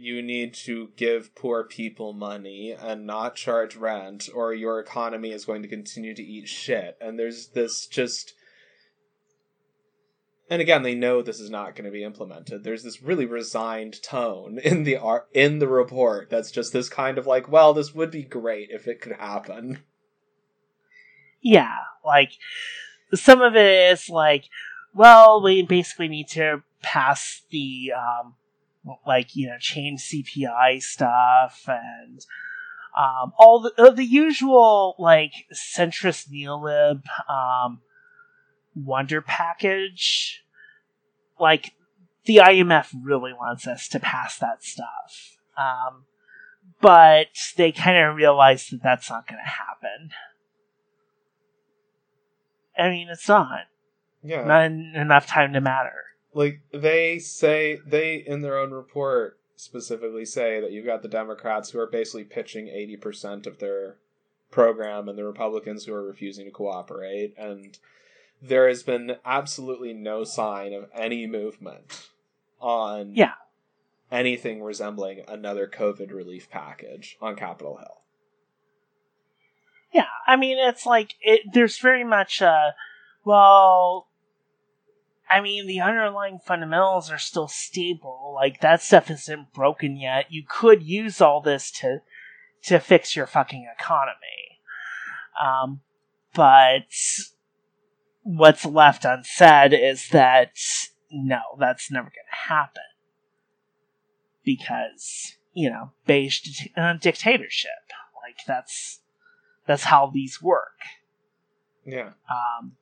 you need to give poor people money and not charge rent, or your economy is going to continue to eat shit. And there's this just. And again, they know this is not going to be implemented. There's this really resigned tone in the art in the report that's just this kind of like, well, this would be great if it could happen. Yeah, like some of it is like, well, we basically need to pass the um, like you know change CPI stuff and um, all the uh, the usual like centrist neolib um, wonder package. Like the IMF really wants us to pass that stuff, um, but they kind of realize that that's not going to happen. I mean, it's not. Yeah. Not en- enough time to matter. Like they say they in their own report specifically say that you've got the democrats who are basically pitching 80% of their program and the republicans who are refusing to cooperate and there has been absolutely no sign of any movement on Yeah. anything resembling another covid relief package on capitol hill Yeah, I mean, it's like it. There's very much uh well. I mean, the underlying fundamentals are still stable. Like that stuff isn't broken yet. You could use all this to to fix your fucking economy. Um, but what's left unsaid is that no, that's never going to happen because you know beige di- uh, dictatorship. Like that's that's how these work. yeah Um,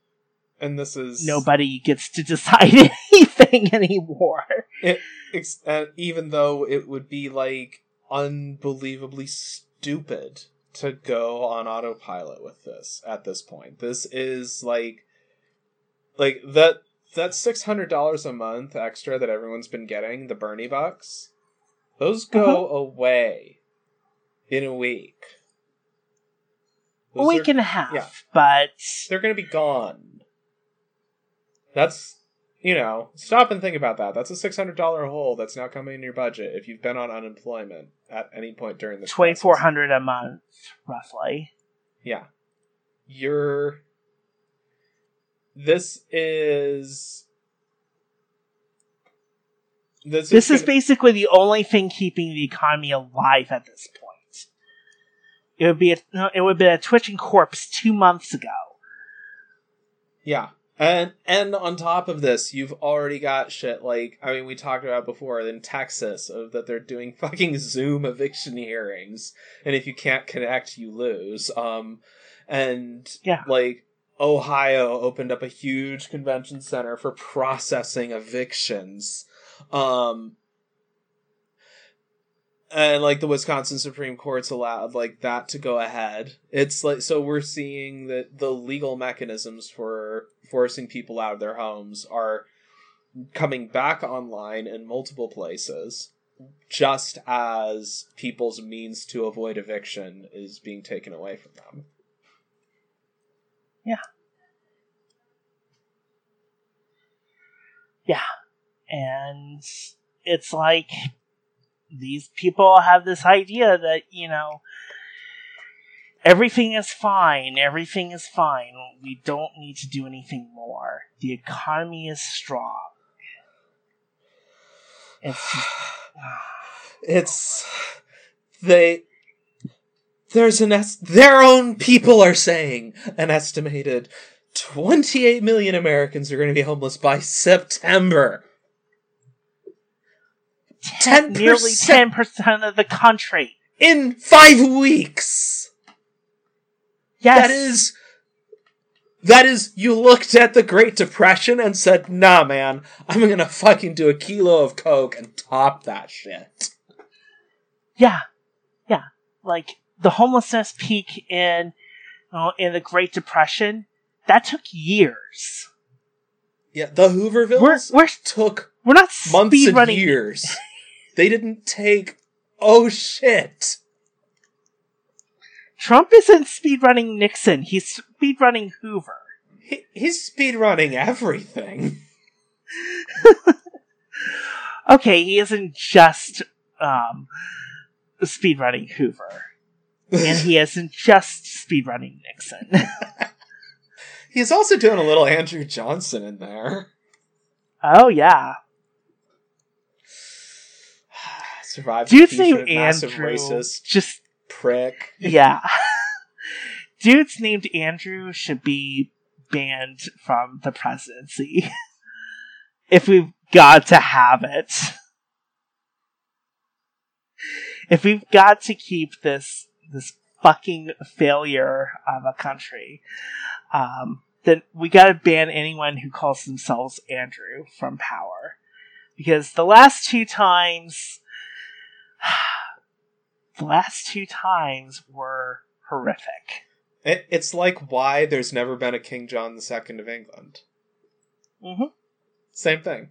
and this is nobody gets to decide *laughs* anything anymore. Ex- and even though it would be like unbelievably stupid to go on autopilot with this at this point this is like like that that $600 a month extra that everyone's been getting the bernie bucks those go uh-huh. away in a week A week are- and a half, yeah. but they're going to be gone. That's you know, stop and think about that. That's a six hundred dollar hole that's now coming in your budget if you've been on unemployment at any point during this. Twenty four hundred a month, roughly. Yeah, you're. This is. This, This is gonna- basically the only thing keeping the economy alive at this point. It would be a, it would be a twitching corpse two months ago. Yeah. And and on top of this, you've already got shit like I mean we talked about before in Texas of that they're doing *laughs* fucking Zoom eviction hearings and if you can't connect you lose. Um and Yeah. like Ohio opened up a huge convention center for processing evictions. Um and like the Wisconsin Supreme Court's allowed like that to go ahead. It's like so we're seeing that the legal mechanisms for forcing people out of their homes are coming back online in multiple places just as people's means to avoid eviction is being taken away from them. Yeah. Yeah. And it's like these people have this idea that you know everything is fine everything is fine we don't need to do anything more the economy is strong it's just, *sighs* It's they there's an es- their own people are saying an estimated 28 million Americans are going to be homeless by September. 10%. nearly 10% of the country In 5 weeks. Yes That is that is you looked at the Great Depression and said, "Nah, man, I'm going to fucking do a kilo of coke and top that shit." Yeah, yeah. Like the homelessness peak in uh, in the Great Depression that took years. Yeah, the Hoovervilles We're we're took we're not months and running. years. they didn't take. Oh shit! Trump isn't speed running Nixon. He's speed running Hoover. He, he's speed running everything. *laughs* okay, he isn't just um, speedrunning Hoover, and he *laughs* isn't just speedrunning Nixon. *laughs* He's also doing a little Andrew Johnson in there. oh yeah, *sighs* Survived impeachment, named massive Andrew. racist Just prick. yeah, *laughs* dude's named Andrew should be banned from the presidency *laughs* if we've got to have it. If we've got to keep this this fucking failure of a country, um, then we gotta ban anyone who calls themselves Andrew from power. Because the last two times, *sighs* the last two times were horrific. It, it's like why there's never been a King John II of England. hmm Same thing.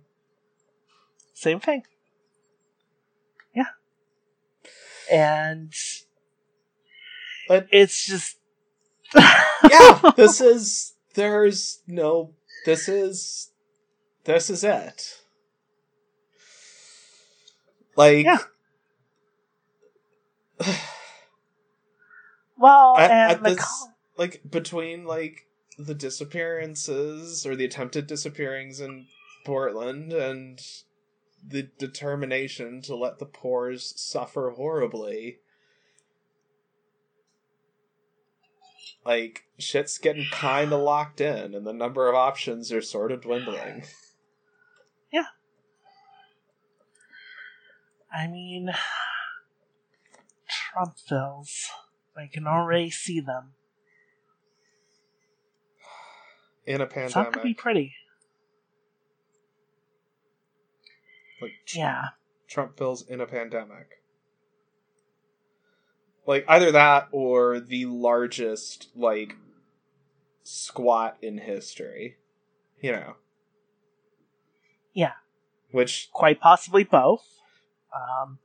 Same thing. Yeah. And But- it's just *laughs* yeah, this *laughs* is there's no this is this is it. Like Yeah. *sighs* well, At- and at the this- co- like between like the disappearances or the attempted disappearings in Portland and the determination to let the poors suffer horribly. Like shit's getting kind of locked in, and the number of options are sort of dwindling. Yeah. I mean, Trumpvilles. I can already see them. In a pandemic. not gonna be pretty. like Yeah. Trumpvilles in a pandemic. Like either that or the largest like squat in history. You know. Yeah. Which quite possibly both. Um,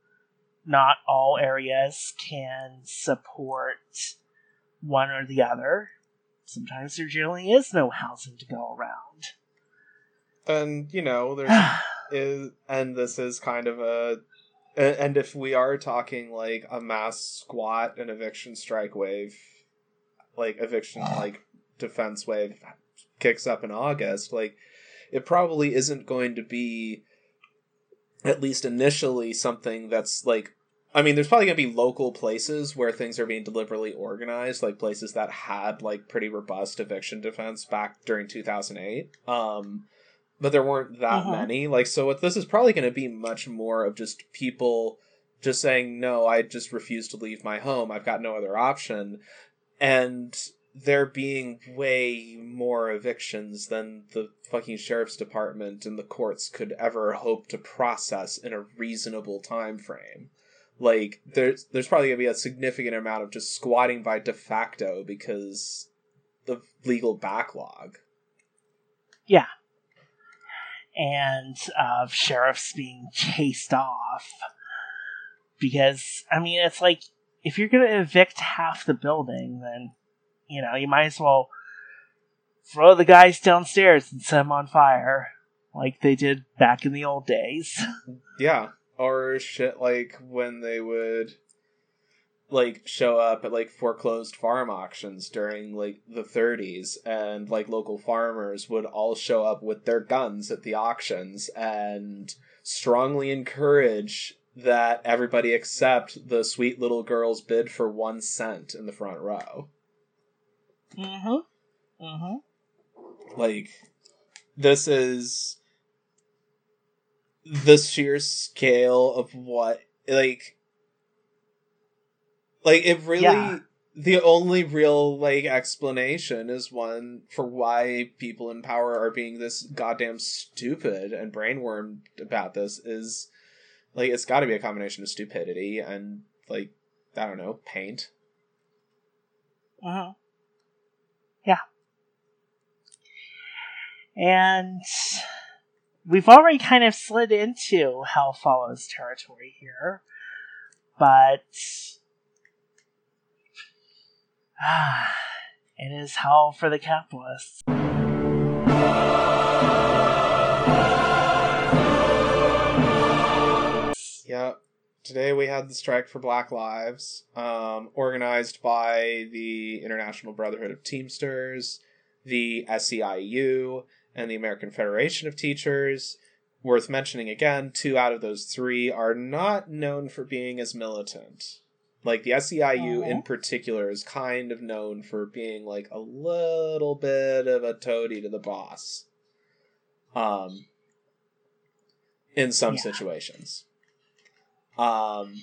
not all areas can support one or the other. Sometimes there generally is no housing to go around. and you know, *sighs* there's is and this is kind of a a- and if we are talking like a mass squat and eviction strike wave like eviction *sighs* like defense wave kicks up in august like it probably isn't going to be at least initially something that's like I mean, there's probably going to be local places where things are being deliberately organized, like places that had like pretty robust eviction defense back during 2008. Um, but there weren't that Mhm. many. Like, so what this is probably going to be much more of just people just saying, no, I just refuse to leave my home. I've got no other option. And there being way more evictions than the fucking sheriff's department and the courts could ever hope to process in a reasonable time frame. Like there's there's probably gonna be a significant amount of just squatting by de facto because the legal backlog. Yeah. And of sheriffs being chased off. Because, I mean, it's like, if you're to evict half the building, then, you know, you might as well throw the guys downstairs and set them on fire, like they did back in the old days. *laughs* Yeah. Or shit like when they would like show up at like foreclosed farm auctions during like the 30s and like local farmers would all show up with their guns at the auctions and strongly encourage that everybody accept the sweet little girl's bid for 1 cent in the front row. Mm-hmm. Mm-hmm. like this is the sheer scale of what like like it really Yeah. the only real like explanation is one for why people in power are being this goddamn stupid and brainwormed about this is like it's got to be a combination of stupidity and like i don't know paint Mm-hmm. Yeah. And we've already kind of slid into Hell Follows territory here, but ah, *sighs* it is hell for the capitalists. Today we had the strike for Black Lives, um, organized by the International Brotherhood of Teamsters, the SEIU, and the American Federation of Teachers. Worth mentioning again, two out of those three are not known for being as militant. Like the SEIU in particular is kind of known for being like a little bit of a toady to the boss. Um in some Yeah. situations. Um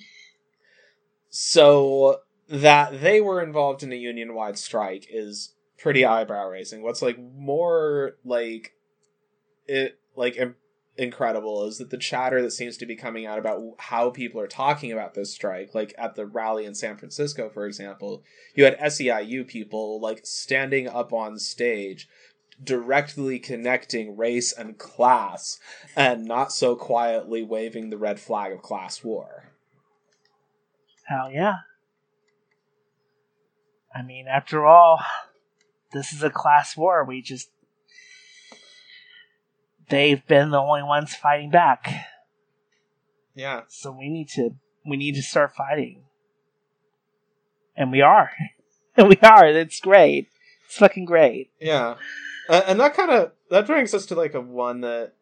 so that they were involved in a union wide strike is pretty eyebrow raising. What's like more like it like im- incredible is that the chatter that seems to be coming out about how people are talking about this strike, like at the rally in San Francisco, for example, you had SEIU people like standing up on stage directly connecting race and class and not so quietly waving the red flag of class war. Hell yeah. I mean, after all, this is a class war. We just. They've been the only ones fighting back. Yeah. So we need to we need to start fighting. And we are. *laughs* And we are. It's great. It's fucking great. Yeah, uh, and that kind of that brings us to like a one that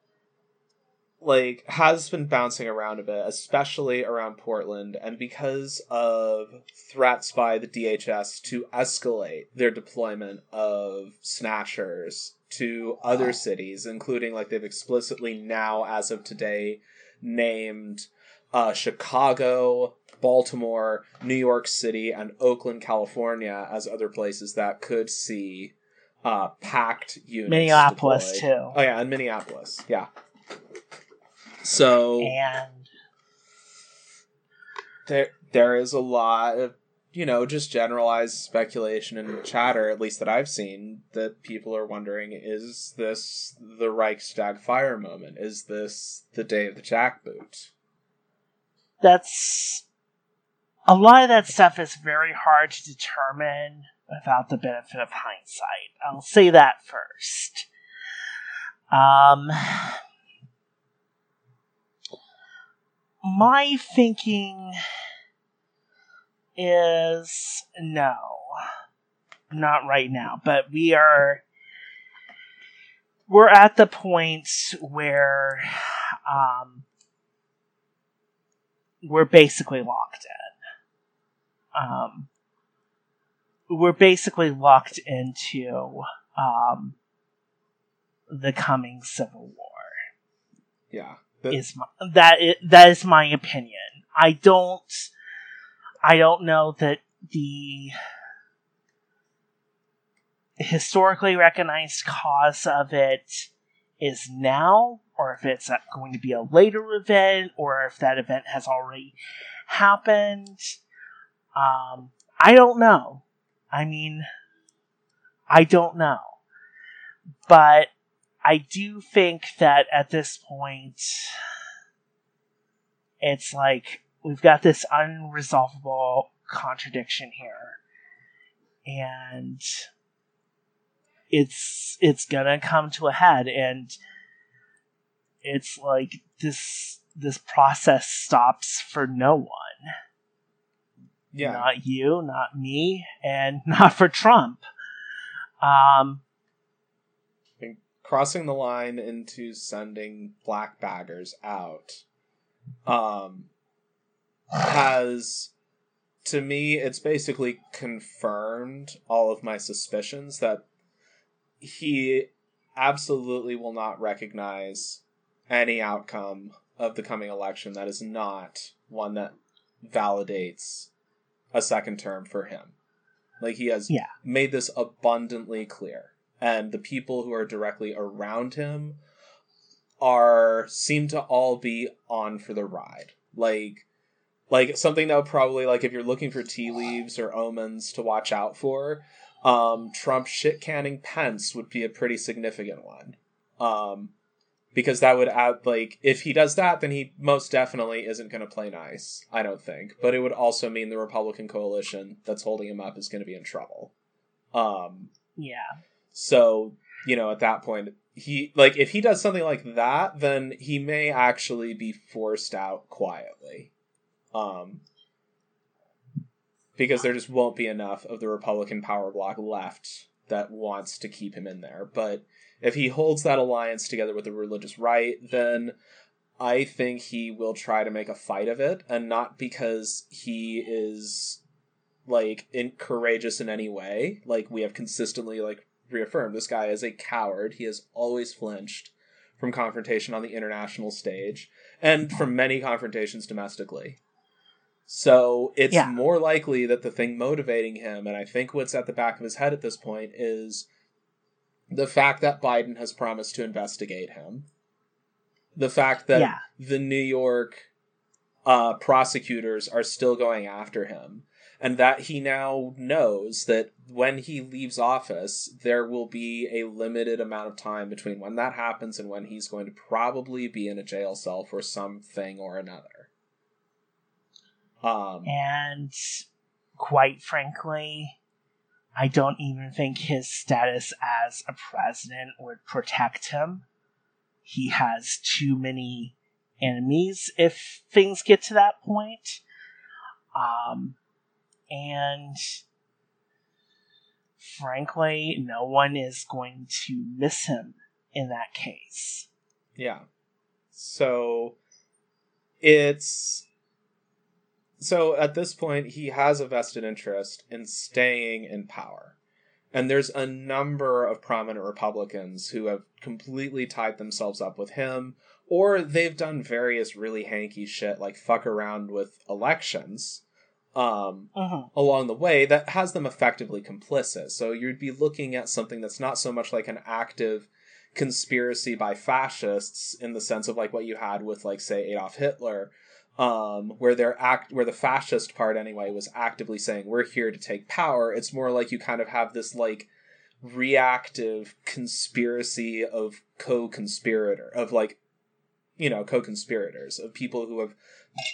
like has been bouncing around a bit, especially around Portland, and because of threats by the DHS to escalate their deployment of snatchers to other cities, including like they've explicitly now, as of today, named uh, Chicago, Baltimore, New York City, and Oakland, California as other places that could see uh, PACT units. Minneapolis deployed. too. Oh yeah, and Minneapolis. Yeah. So And there there is a lot of you know just generalized speculation and chatter at least that i've seen that people are wondering is this the reichstag fire moment is this the day of the jackboot that's a lot of that stuff is very hard to determine without the benefit of hindsight. I'll say that first. Um, my thinking is no, not right now, but we are we're at the point where um, we're basically locked in. Um, we're basically locked into um, the coming civil war. yeah but, Is my, that is, that is my opinion. I don't I don't know that the historically recognized cause of it is now, or if it's going to be a later event, or if that event has already happened. Um, I don't know. I mean, I don't know. But I do think that at this point, it's like we've got this unresolvable contradiction here. And it's it's gonna come to a head and it's like this this process stops for no one yeah. Not you not me and *laughs* not for trump. Um and crossing the line into sending black baggers out um has to me it's basically confirmed all of my suspicions that he absolutely will not recognize any outcome of the coming election that is not one that validates a second term for him. Like he has Yeah. made this abundantly clear. And the people who are directly around him are seem to all be on for the ride. Like like something that would probably like if you're looking for tea leaves or omens to watch out for, um, Trump shit canning Pence would be a pretty significant one. Um, because that would add like if he does that, then he most definitely isn't going to play nice. I don't think, but it would also mean the Republican coalition that's holding him up is going to be in trouble. Um, yeah so you know at that point he like if he does something like that, then he may actually be forced out quietly. Um, because there just won't be enough of the Republican power block left that wants to keep him in there. But if he holds that alliance together with the religious right, then I think he will try to make a fight of it, and not because he is like in- courageous in any way. Like we have consistently like reaffirmed, this guy is a coward. He has always flinched from confrontation on the international stage and from many confrontations domestically. So it's Yeah. more likely that the thing motivating him, and I think what's at the back of his head at this point, is the fact that Biden has promised to investigate him. The fact that Yeah. the New York uh, prosecutors are still going after him. And that he now knows that when he leaves office, there will be a limited amount of time between when that happens and when he's going to probably be in a jail cell for something or another. Um, And quite frankly, I don't even think his status as a president would protect him. He has too many enemies if things get to that point. Um, and frankly, no one is going to miss him in that case. Yeah. So it's so at this point he has a vested interest in staying in power. And there's a number of prominent Republicans who have completely tied themselves up with him or they've done various really hanky shit like fuck around with elections um Mm-hmm. along the way that has them effectively complicit. So you'd be looking at something that's not so much like an active conspiracy by fascists in the sense of like what you had with like say Adolf Hitler um where they're act where the fascist part anyway was actively saying we're here to take power. It's more like you kind of have this like reactive conspiracy of co-conspirator of like you know co-conspirators of people who have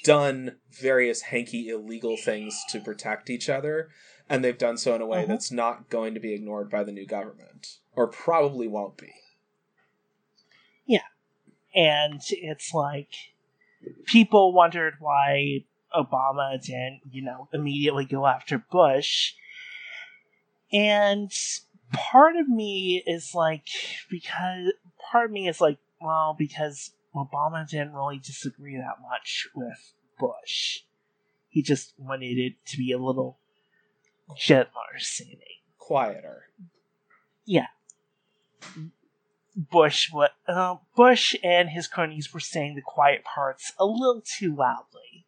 done various hanky illegal things to protect each other and they've done so in a way Mhm. that's not going to be ignored by the new government or probably won't be. Yeah. And it's like people wondered why Obama didn't, you know, immediately go after Bush. And part of me is like because part of me is like, well, because Obama didn't really disagree that much with Bush. He just wanted it to be a little gentler seeming. quieter Bush what uh, Bush and his cronies were saying the quiet parts a little too loudly,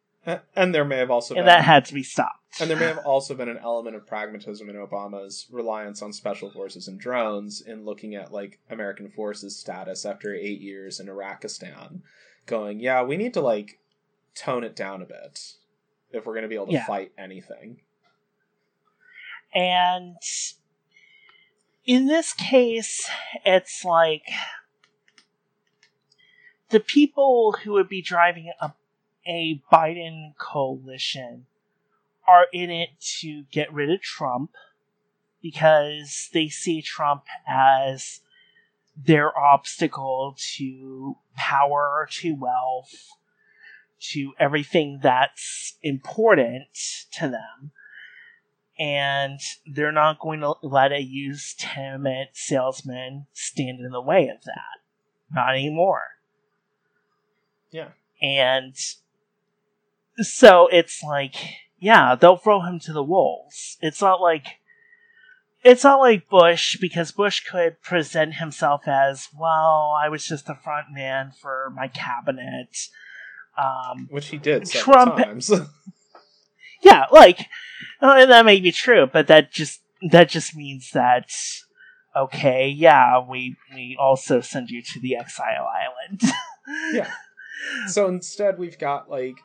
and there may have also and been that had to be stopped. and there may have *laughs* also been an element of pragmatism in Obama's reliance on special forces and drones in looking at like American forces status after 8 years in Iraqistan going yeah we need to like tone it down a bit if we're going to be able to Yeah. fight anything And in this case, it's like the people who would be driving a, a Biden coalition are in it to get rid of Trump because they see Trump as their obstacle to power, to wealth, to everything that's important to them and they're not going to let a used tenement salesman stand in the way of that. Not anymore. Yeah. And so it's like, yeah, they'll throw him to the wolves. It's not like it's not like Bush because Bush could present himself as, well, I was just the front man for my cabinet. Um, which he did Trump- times *laughs* yeah, like uh, and that may be true, but that just that just means that okay, yeah, we we also send you to the exile island. *laughs* Yeah. so instead we've got like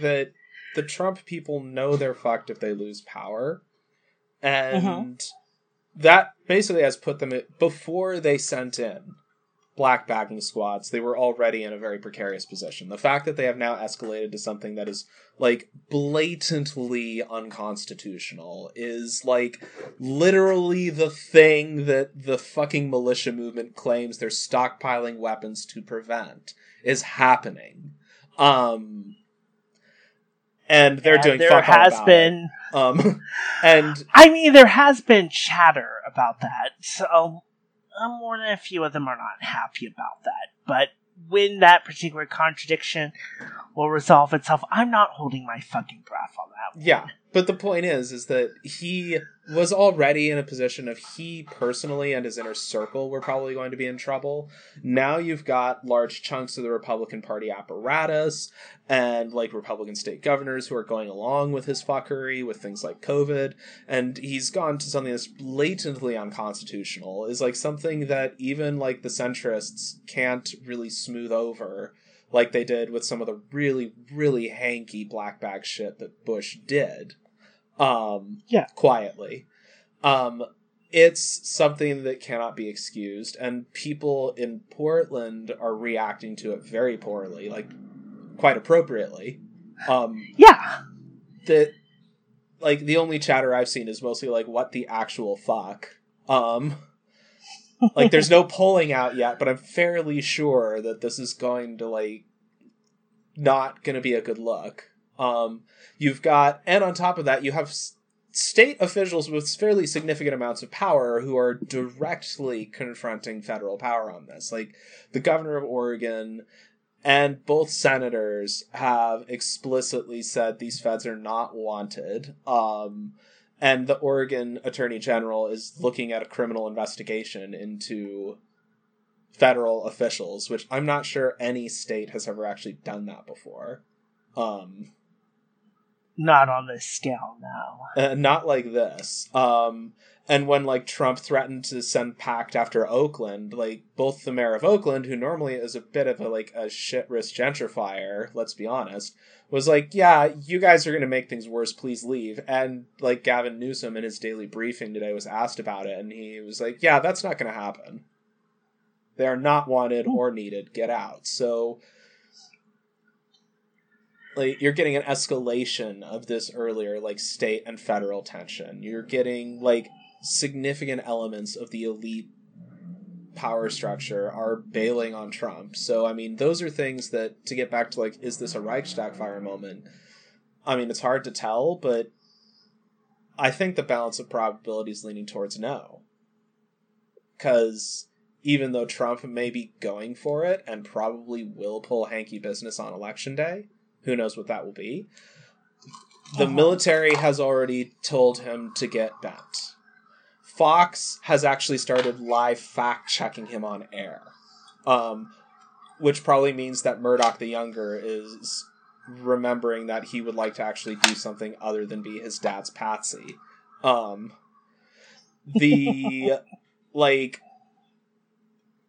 that the Trump people know they're fucked if they lose power. And that basically has put them at, before they sent in black bagging squads, they were already in a very precarious position. The fact that they have now escalated to something that is like blatantly unconstitutional is like literally the thing that the fucking militia movement claims they're stockpiling weapons to prevent is happening. Um and they're And doing. there has been. it. um, *laughs* and I mean, there has been chatter about that. So uh, more than a few of them are not happy about that. But when that particular contradiction will resolve itself, I'm not holding my fucking breath on that. One. Yeah, but the point is, is that he was already in a position of he personally and his inner circle were probably going to be in trouble. Now you've got large chunks of the Republican Party apparatus and like Republican state governors who are going along with his fuckery with things like COVID, and he's gone to something that's blatantly unconstitutional. Is like something that even like the centrists can't really smooth over like they did with some of the really, really hanky black bag shit that Bush did. Um, Yeah. quietly. Um, it's something that cannot be excused, and people in Portland are reacting to it very poorly, like quite appropriately. Um, Yeah. that like the only chatter I've seen is mostly like what the actual fuck. Um *laughs* like there's no polling out yet, but I'm fairly sure that this is going to like not going to be a good look. Um you've got and on top of that you have s- state officials with fairly significant amounts of power who are directly confronting federal power on this. Like the governor of Oregon and both senators have explicitly said these feds are not wanted. Um, and the Oregon Attorney General is looking at a criminal investigation into federal officials, which I'm not sure any state has ever actually done that before. Um, Not on this scale, now. uh, not like this. Um, and when like Trump threatened to send PACT after Oakland, like both the mayor of Oakland, who normally is a bit of a like a shit risk gentrifier, let's be honest, was like, "Yeah, you guys are going to make things worse. Please leave." And like Gavin Newsom in his daily briefing today was asked about it, and he was like, "Yeah, that's not going to happen. They are not wanted or needed. Get out." So like you're getting an escalation of this earlier like state and federal tension. You're getting like significant elements of the elite power structure are bailing on trump. So i mean those are things that to get back to like is this a reichstag fire moment? I mean it's hard to tell but i think the balance of probability is leaning towards no. Because even though trump may be going for it and probably will pull hanky business on election day who knows what that will be. The Uh-huh. military has already told him to get bent. Fox has actually started live fact checking him on air, um, which probably means that Murdoch the Younger is remembering that he would like to actually do something other than be his dad's patsy. Um, the *laughs* like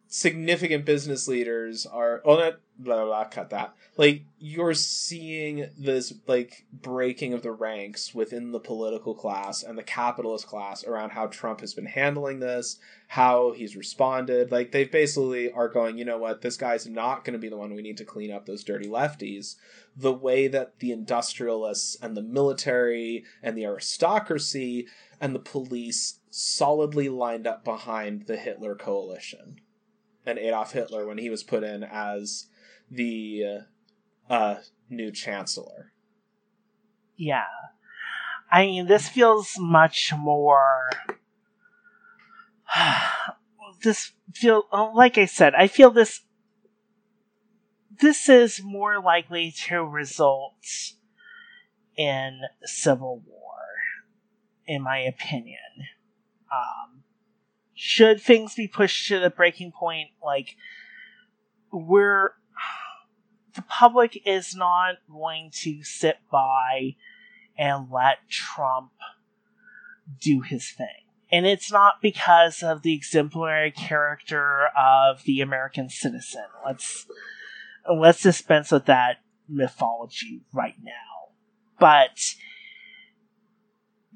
significant business leaders are oh not blah, blah blah cut that. Like you're seeing this like breaking of the ranks within the political class and the capitalist class around how Trump has been handling this how he's responded. Like they basically are going you know what? This guy's not going to be the one we need to clean up those dirty lefties. The way that the industrialists and the military and the aristocracy and the police solidly lined up behind the Hitler coalition and Adolf Hitler when he was put in as the uh, uh, new chancellor. Yeah. I mean, this feels much more. *sighs* this feel like I said. I feel this. This is more likely to result in civil war, in my opinion. Um, should things be pushed to the breaking point, like we're the public is not going to sit by and let Trump do his thing. And it's not because of the exemplary character of the American citizen. Let's let's dispense with that mythology right now. But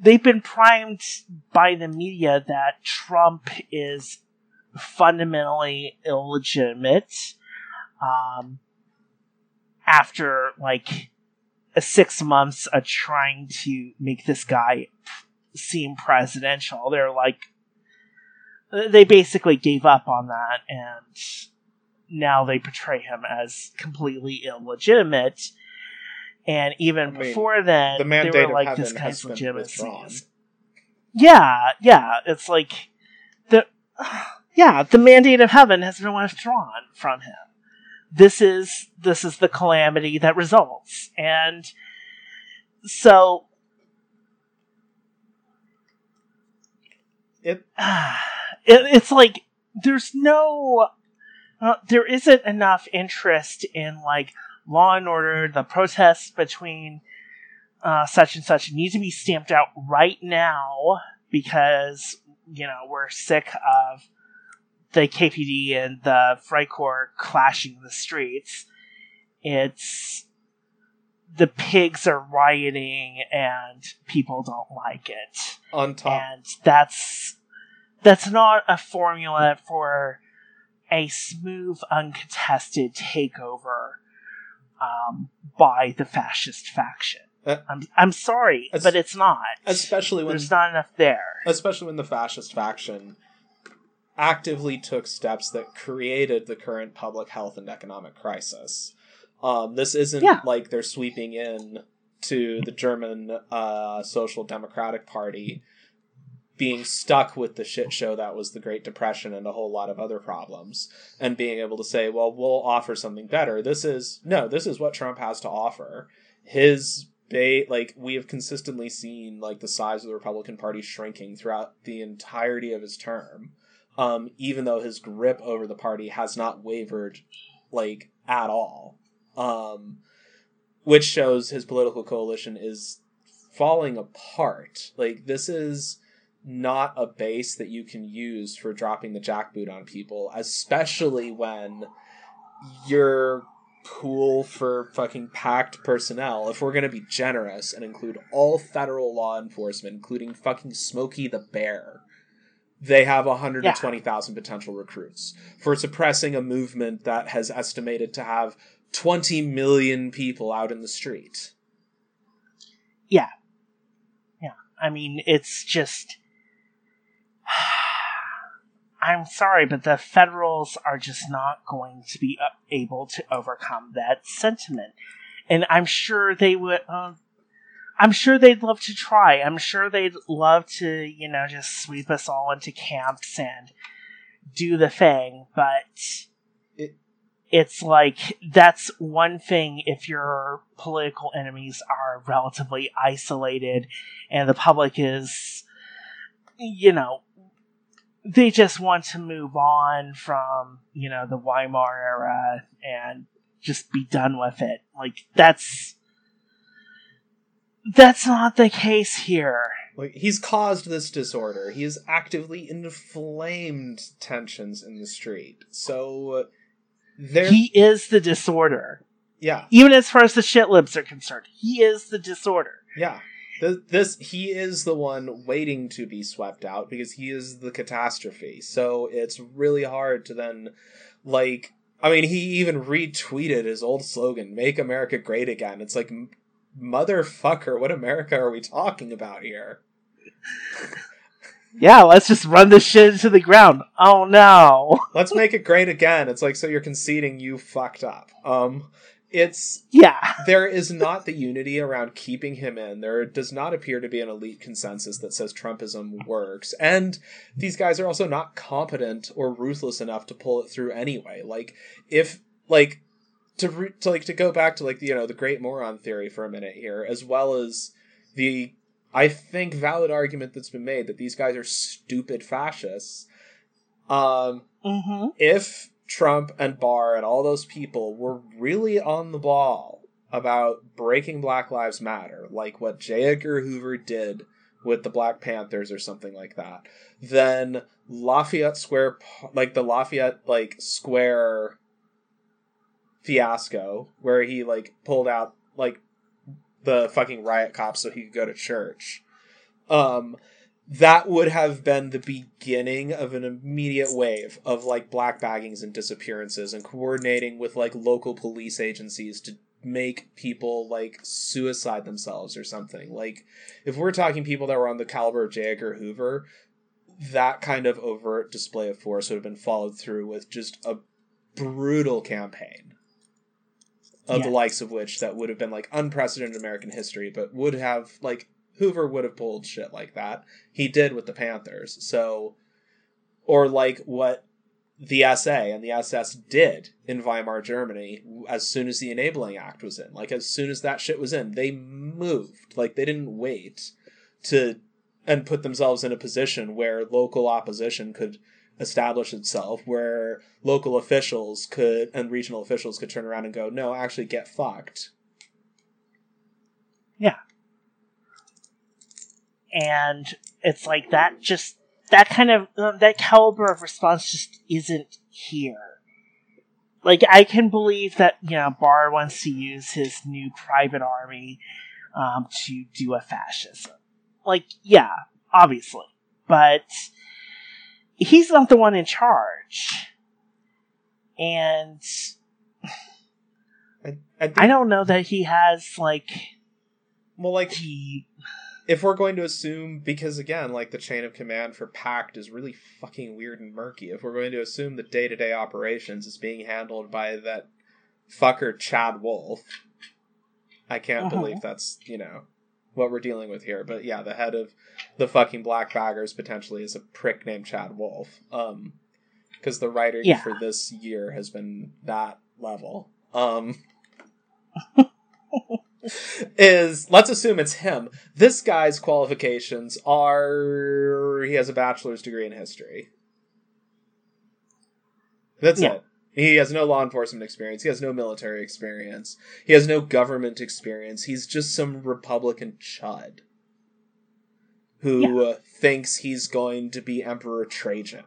they've been primed by the media that Trump is fundamentally illegitimate. Um, after like six months of trying to make this guy seem presidential, they're like, they basically gave up on that, and now they portray him as completely illegitimate. and even I mean, before then, the they were like this guy's legitimacy. Yeah, yeah, it's like the *sighs* yeah, the mandate of heaven has been withdrawn from him. This is this is the calamity that results, and so It *sighs* it, it's like there's no uh, there isn't enough interest in like law and order. The protests between uh, such and such need to be stamped out right now because you know we're sick of the KPD and the Freikorps clashing in the streets. It's the pigs are rioting and people don't like it on top and that's that's not a formula for a smooth, uncontested takeover um, by the fascist faction. Uh, I'm I'm sorry, but it's not. especially when There's not enough there. especially when the fascist faction actively took steps that created the current public health and economic crisis. Um, this isn't Yeah. like they're sweeping in to the German uh, Social Democratic Party being stuck with the shit show that was the Great Depression and a whole lot of other problems and being able to say, well, we'll offer something better. This is no, this is what Trump has to offer. His bait like we have consistently seen like the size of the Republican Party shrinking throughout the entirety of his term. Um, even though his grip over the party has not wavered like at all. Um, which shows his political coalition is falling apart. Like this is not a base that you can use for dropping the jackboot on people, especially when your pool for fucking PACT personnel, if we're gonna be generous and include all federal law enforcement, including fucking Smokey the Bear, they have 120,000 potential recruits for suppressing a movement that has estimated to have 20 million people out in the street. Yeah. Yeah. I mean, it's just. *sighs* I'm sorry, but the Federals are just not going to be uh, able to overcome that sentiment, and I'm sure they would. Uh, I'm sure they'd love to try. I'm sure they'd love to, you know, just sweep us all into camps and do the thing, but It- it's like that's one thing if your political enemies are relatively isolated and the public is you know they just want to move on from you know the Weimar era and just be done with it like that's that's not the case here Like he's caused this disorder. He has actively inflamed tensions in the street. So there he is the disorder yeah. even as far as the shitlibs are concerned he is the disorder Yeah. This, this he is the one waiting to be swept out because he is the catastrophe. So it's really hard to then like I mean he even retweeted his old slogan make America great again. It's like motherfucker what America are we talking about here? *laughs* yeah let's just run this shit into the ground oh no *laughs* Let's make it great again. It's like so you're conceding you fucked up. Um it's yeah *laughs* there is not the unity around keeping him in. There does not appear to be an elite consensus that says Trumpism works. And these guys are also not competent or ruthless enough to pull it through anyway. Like if like to re- to like to go back to like you know the great moron theory for a minute here as well as the I think valid argument that's been made that these guys are stupid fascists. Um mm-hmm if Trump and Barr and all those people were really on the ball about breaking Black Lives Matter, like what J. Edgar Hoover did with the Black Panthers or something like that, then Lafayette Square, like the Lafayette like Square fiasco, where he like pulled out like the fucking riot cops so he could go to church. Um, that would have been the beginning of an immediate wave of like black baggings and disappearances and coordinating with like local police agencies to make people like suicide themselves or something. Like if we're talking people that were on the caliber of J. Edgar Hoover, that kind of overt display of force would have been followed through with just a brutal campaign. Of the likes of which that would have been like unprecedented American history, but would have like Hoover would have pulled shit like that. He did with the Panthers. So, or like what the SA and the SS did in Weimar Germany as soon as the Enabling Act was in. Like as soon as that shit was in, they moved. Like they didn't wait to and put themselves in a position where local opposition could establish itself, where local officials could and regional officials could turn around and go, "No, actually get fucked." Yeah. And it's like that just that kind of uh, that caliber of response just isn't here like i can believe that you know barr wants to use his new private army um, to do a fascism like yeah obviously but he's not the one in charge and I, I, think, i don't know that he has like well, like the if we're going to assume because again like the chain of command for PACT is really fucking weird and murky if we're going to assume the day-to-day operations is being handled by that fucker chad wolf i can't Mhm. believe that's you know what we're dealing with here but yeah the head of the fucking black baggers potentially is a prick named chad wolf um because the writing Yeah. for this year has been that level um *laughs* is let's assume it's him. This guy's qualifications are he has a bachelor's degree in history. That's Yeah. it. He has no law enforcement experience. He has no military experience. He has no government experience. He's just some Republican chud who uh, thinks he's going to be Emperor Trajan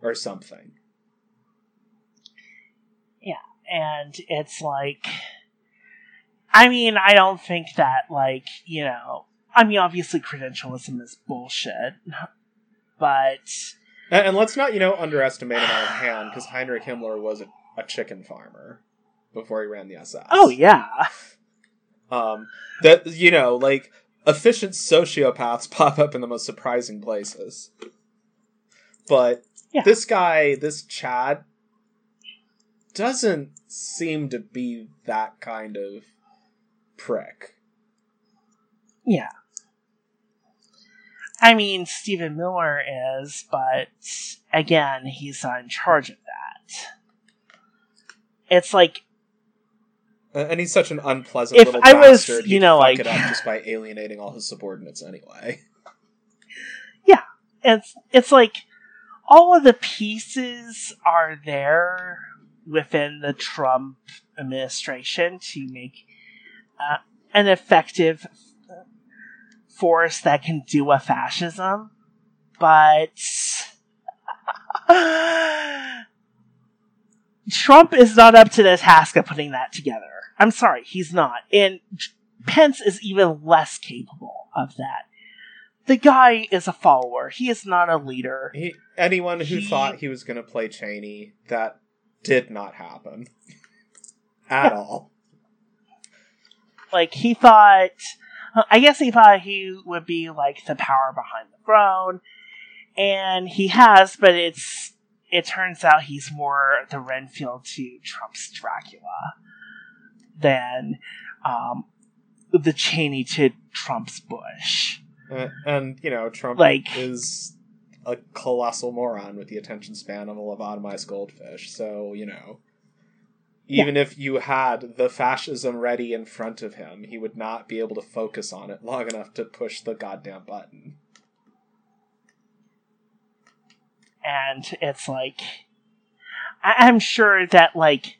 or something. Yeah, and it's like i mean i don't think that like you know i mean obviously credentialism is bullshit *laughs* but And, and let's not, you know, underestimate him out of hand because Heinrich Himmler was a, a chicken farmer before he ran the SS. oh yeah Um, that you know, like efficient sociopaths *laughs* pop up in the most surprising places. But Yeah. this guy, this Chad, doesn't seem to be that kind of prick. yeah i mean stephen miller is but again he's not in charge of that it's like Uh, And he's such an unpleasant If little I was, bastard. you know, like- it up just by alienating all his subordinates anyway. *laughs* Yeah, it's it's like all of the pieces are there within the Trump administration to make uh, an effective force that can do a fascism, but *sighs* Trump is not up to the task of putting that together. I'm sorry, he's not, and Pence is even less capable of that the guy is a follower. He is not a leader. He, anyone who He- thought he was going to play Cheney, that did not happen *laughs* at all. Like he thought, I guess he thought he would be like the power behind the throne, and he has. But it's it turns out he's more the Renfield to Trump's Dracula than um, the Cheney to Trump's Bush. Uh, and you know, Trump Like- is a colossal moron with the attention span of a lobotomized goldfish. So you know, even if you had the fascism ready in front of him, he would not be able to focus on it long enough to push the goddamn button. and it's like I- i'm sure that like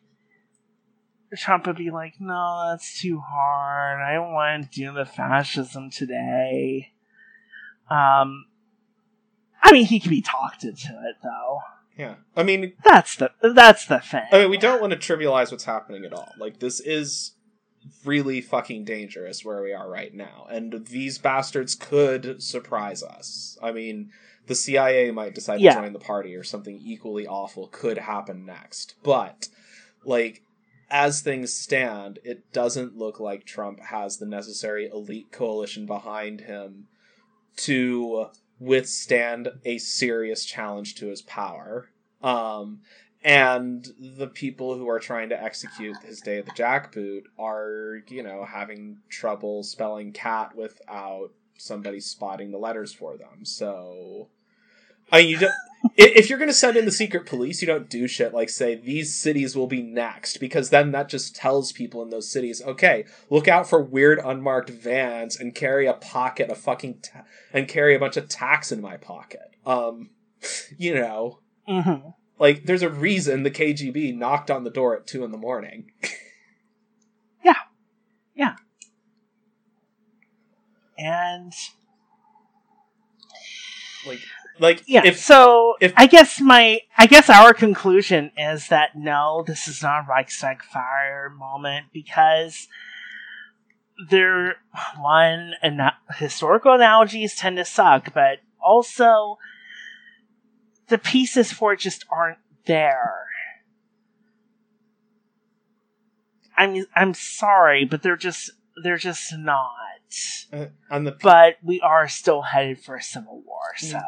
trump would be like no that's too hard. I don't want to do the fascism today. Um i mean he can be talked into it though Yeah, I mean, that's the that's the thing I mean, we don't want to trivialize what's happening at all. Like, this is really fucking dangerous where we are right now, and these bastards could surprise us. I mean, the CIA might decide Yeah. to join the party, or something equally awful could happen next. But, like, as things stand, it doesn't look like Trump has the necessary elite coalition behind him to withstand a serious challenge to his power. Um, and the people who are trying to execute his day of the jackboot are, you know, having trouble spelling cat without somebody spotting the letters for them. So, I mean, you don't. if you're going to send in the secret police, you don't do shit like say these cities will be next because then that just tells people in those cities, okay, look out for weird unmarked vans and carry a pocket of fucking ta- and carry a bunch of tacks in my pocket. Um, *laughs* you know, Mm-hmm. like there's a reason the KGB knocked on the door at two in the morning. *laughs* Yeah, yeah, and like, like yeah, if so if- I guess my I guess our conclusion is that no, this is not a Reichstag fire moment because there one and ana- historical analogies tend to suck, but also the pieces for it just aren't there. I'm I'm sorry, but they're just they're just not. uh, on the But we are still headed for a civil war, so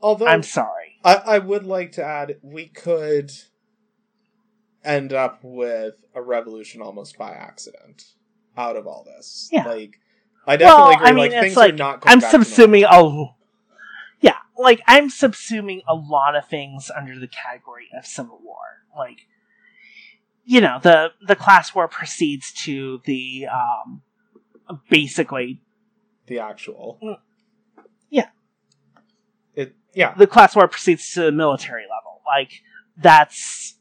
although I'm sorry. I, I would like to add we could end up with a revolution almost by accident out of all this. Yeah. Like I definitely Well, agree. I mean, like things like, are not. Going I'm subsuming a yeah, like I'm subsuming a lot of things under the category of civil war. Like you know, the the class war proceeds to the um basically the actual. Mm. Yeah. Yeah. the class war proceeds to the military level. Like that's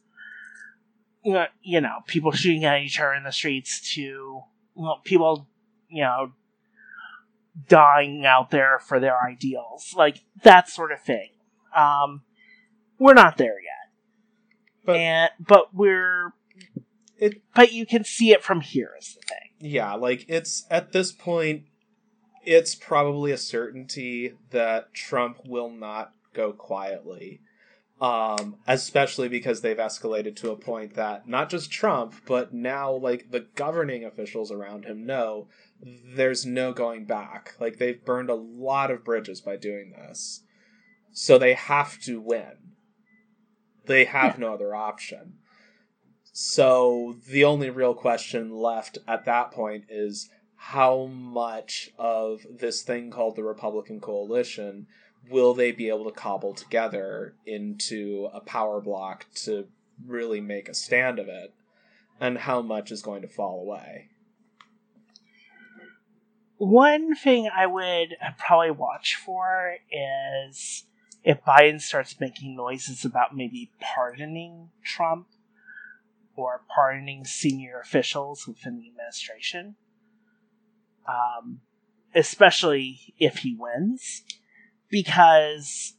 you know, people shooting at each other in the streets to people you know dying out there for their ideals. Like that sort of thing. Um we're not there yet. But and but we're It- but you can see it from here is the thing. yeah, like it's at this point it's probably a certainty that Trump will not go quietly. Um, especially because they've escalated to a point that not just Trump, but now like the governing officials around him know there's no going back. Like they've burned a lot of bridges by doing this. So they have to win. They have no other option. So the only real question left at that point is how much of this thing called the Republican coalition will they be able to cobble together into a power block to really make a stand of it and how much is going to fall away? One thing I would probably watch for is if Biden starts making noises about maybe pardoning Trump or pardoning senior officials within the administration, um, especially if he wins, because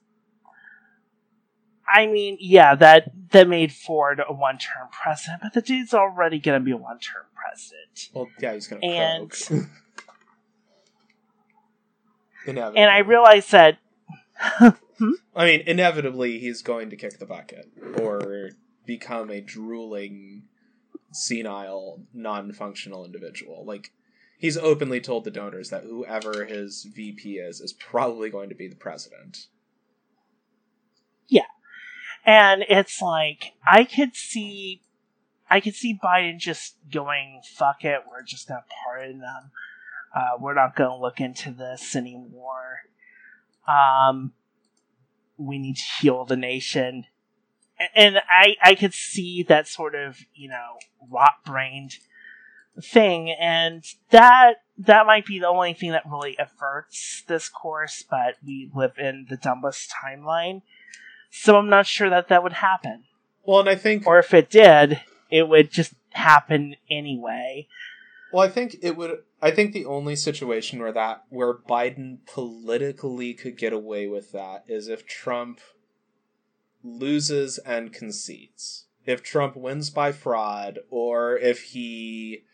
I mean, yeah, that that made Ford a one-term president, but the dude's already going to be a one-term president. well yeah he's gonna And- croak *laughs* inevitably. And I realize that *laughs* I mean, inevitably, he's going to kick the bucket or become a drooling, senile, non functional individual. Like, he's openly told the donors that whoever his VP is, is probably going to be the president. Yeah. And it's like I could see, I could see Biden just going, "Fuck it, we're just gonna pardon them. Uh, we're not gonna look into this anymore. Um, we need to heal the nation." A- And I, I could see that sort of, you know, rot-brained thing, and that that might be the only thing that really averts this course. But we live in the dumbest timeline. So I'm not sure that that would happen. Well, and I think, Or if it did, it would just happen anyway. well, I think it would. I think the only situation where that where Biden politically could get away with that is if Trump loses and concedes. If Trump wins by fraud, or if he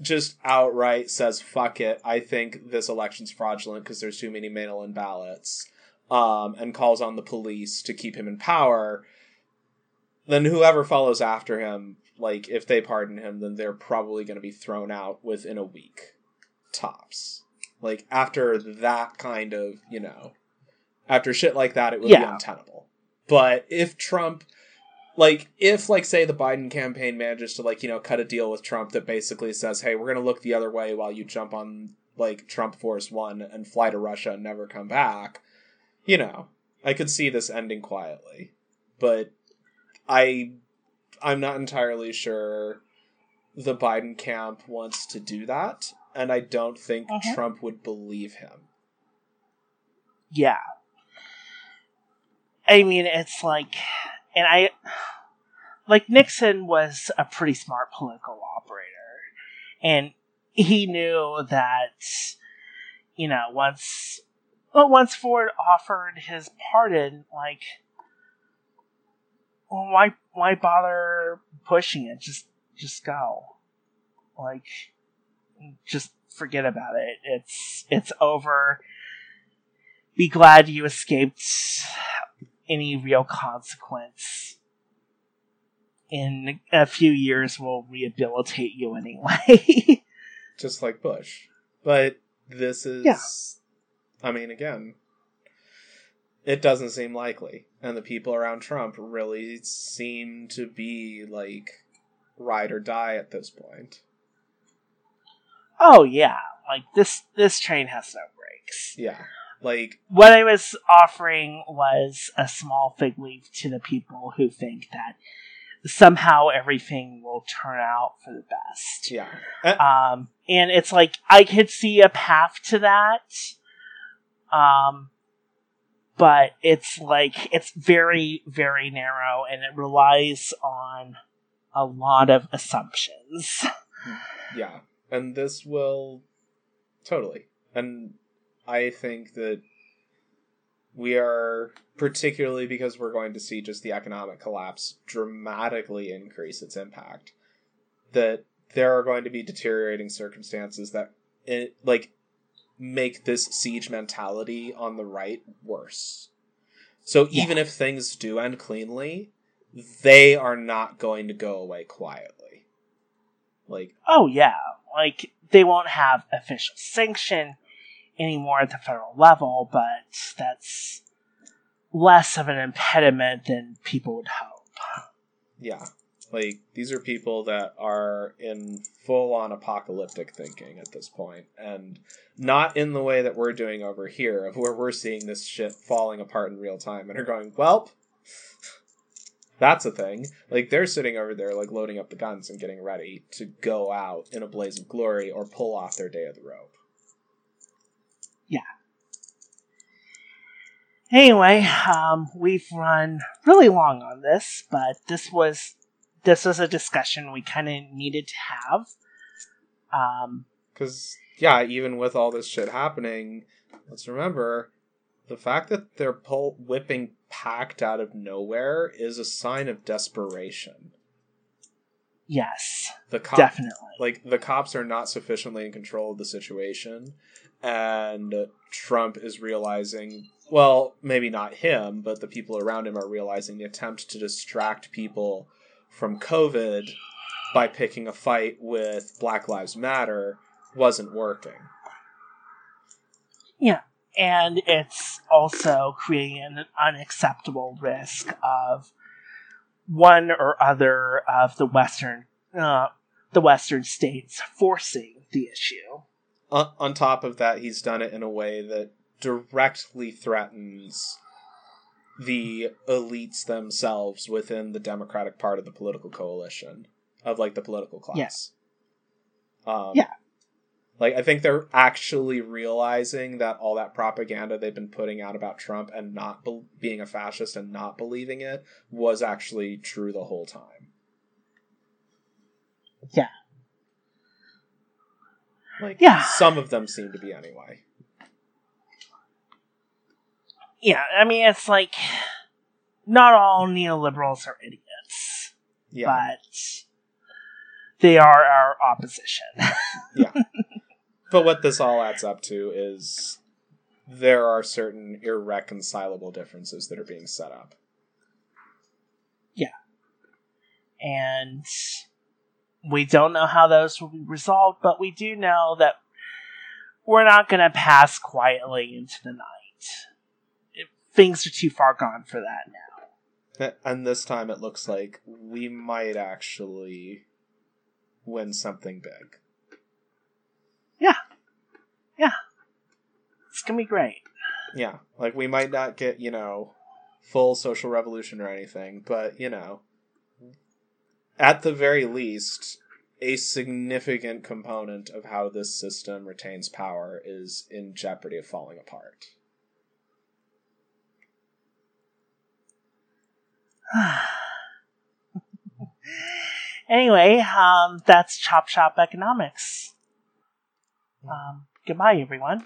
just outright says "fuck it," I think this election's fraudulent because there's too many mail-in ballots, um, and calls on the police to keep him in power. Then whoever follows after him, like if they pardon him, then they're probably going to be thrown out within a week, tops. Like after that kind of, you know, after shit like that, it would be untenable. But if Trump like if like say the Biden campaign manages to like you know cut a deal with Trump that basically says hey we're gonna look the other way while you jump on like Trump Force One and fly to Russia and never come back, you know I could see this ending quietly, but I I'm not entirely sure the Biden camp wants to do that, and I don't think Mhm. Trump would believe him. Yeah. I mean, it's like, and I, like, Nixon was a pretty smart political operator. And he knew that, you know, once, well, once Ford offered his pardon, like, well, why, why bother pushing it? Just, just go. Like, just forget about it. It's, it's over be glad you escaped any real consequence. In a few years, we'll rehabilitate you anyway. *laughs* just like Bush. But this is, Yeah. I mean, again, it doesn't seem likely, and the people around Trump really seem to be like ride or die at this point. oh yeah, like this this train has no brakes. Yeah, like What I was offering was a small fig leaf to the people who think that somehow everything will turn out for the best. yeah, Uh, Um, and it's like I could see a path to that. Um, but it's like it's very, very narrow, and it relies on a lot of assumptions. *laughs* yeah, and this will totally, and I think that we are particularly because we're going to see just the economic collapse dramatically increase its impact that there are going to be deteriorating circumstances that it, like make this siege mentality on the right worse. So Yeah. even if things do end cleanly they are not going to go away quietly. Like Oh yeah, like they won't have official sanction anymore at the federal level, but that's less of an impediment than people would hope. Yeah. Like these are people that are in full on apocalyptic thinking at this point and not in the way that we're doing over here of where we're seeing this shit falling apart in real time and are going, "Welp, that's a thing." Like they're sitting over there like loading up the guns and getting ready to go out in a blaze of glory or pull off their day of the rope. Anyway, um, we've run really long on this, but this was this was a discussion we kind of needed to have. Um, Because, yeah, even with all this shit happening, let's remember the fact that they're pull- whipping PACT out of nowhere is a sign of desperation. yes, The cop- definitely. like the cops are not sufficiently in control of the situation, and Trump is realizing. Well, maybe not him, but the people around him are realizing the attempt to distract people from COVID by picking a fight with Black Lives Matter wasn't working. Yeah, and it's also creating an unacceptable risk of one or other of the western uh, the western states forcing the issue. on, on top of that, he's done it in a way that directly threatens the elites themselves within the Democratic part of the political coalition of like the political class. Um, Yeah. Like I think they're actually realizing that all that propaganda they've been putting out about Trump and not be- being a fascist and not believing it was actually true the whole time. Yeah. Like Yeah. some of them seem to be anyway. Yeah, I mean it's like not all neoliberals are idiots, Yeah. but they are our opposition. *laughs* Yeah. But what this all adds up to is there are certain irreconcilable differences that are being set up. Yeah. And we don't know how those will be resolved, but we do know that we're not going to pass quietly into the night. Things are too far gone for that now. And this time it looks like we might actually win something big. Yeah. Yeah. It's going to be great. Yeah. Like we might not get, you know, full social revolution or anything, but, you know, at the very least, a significant component of how this system retains power is in jeopardy of falling apart. *sighs* anyway, um, that's Chop Shop Economics. Um, goodbye, everyone.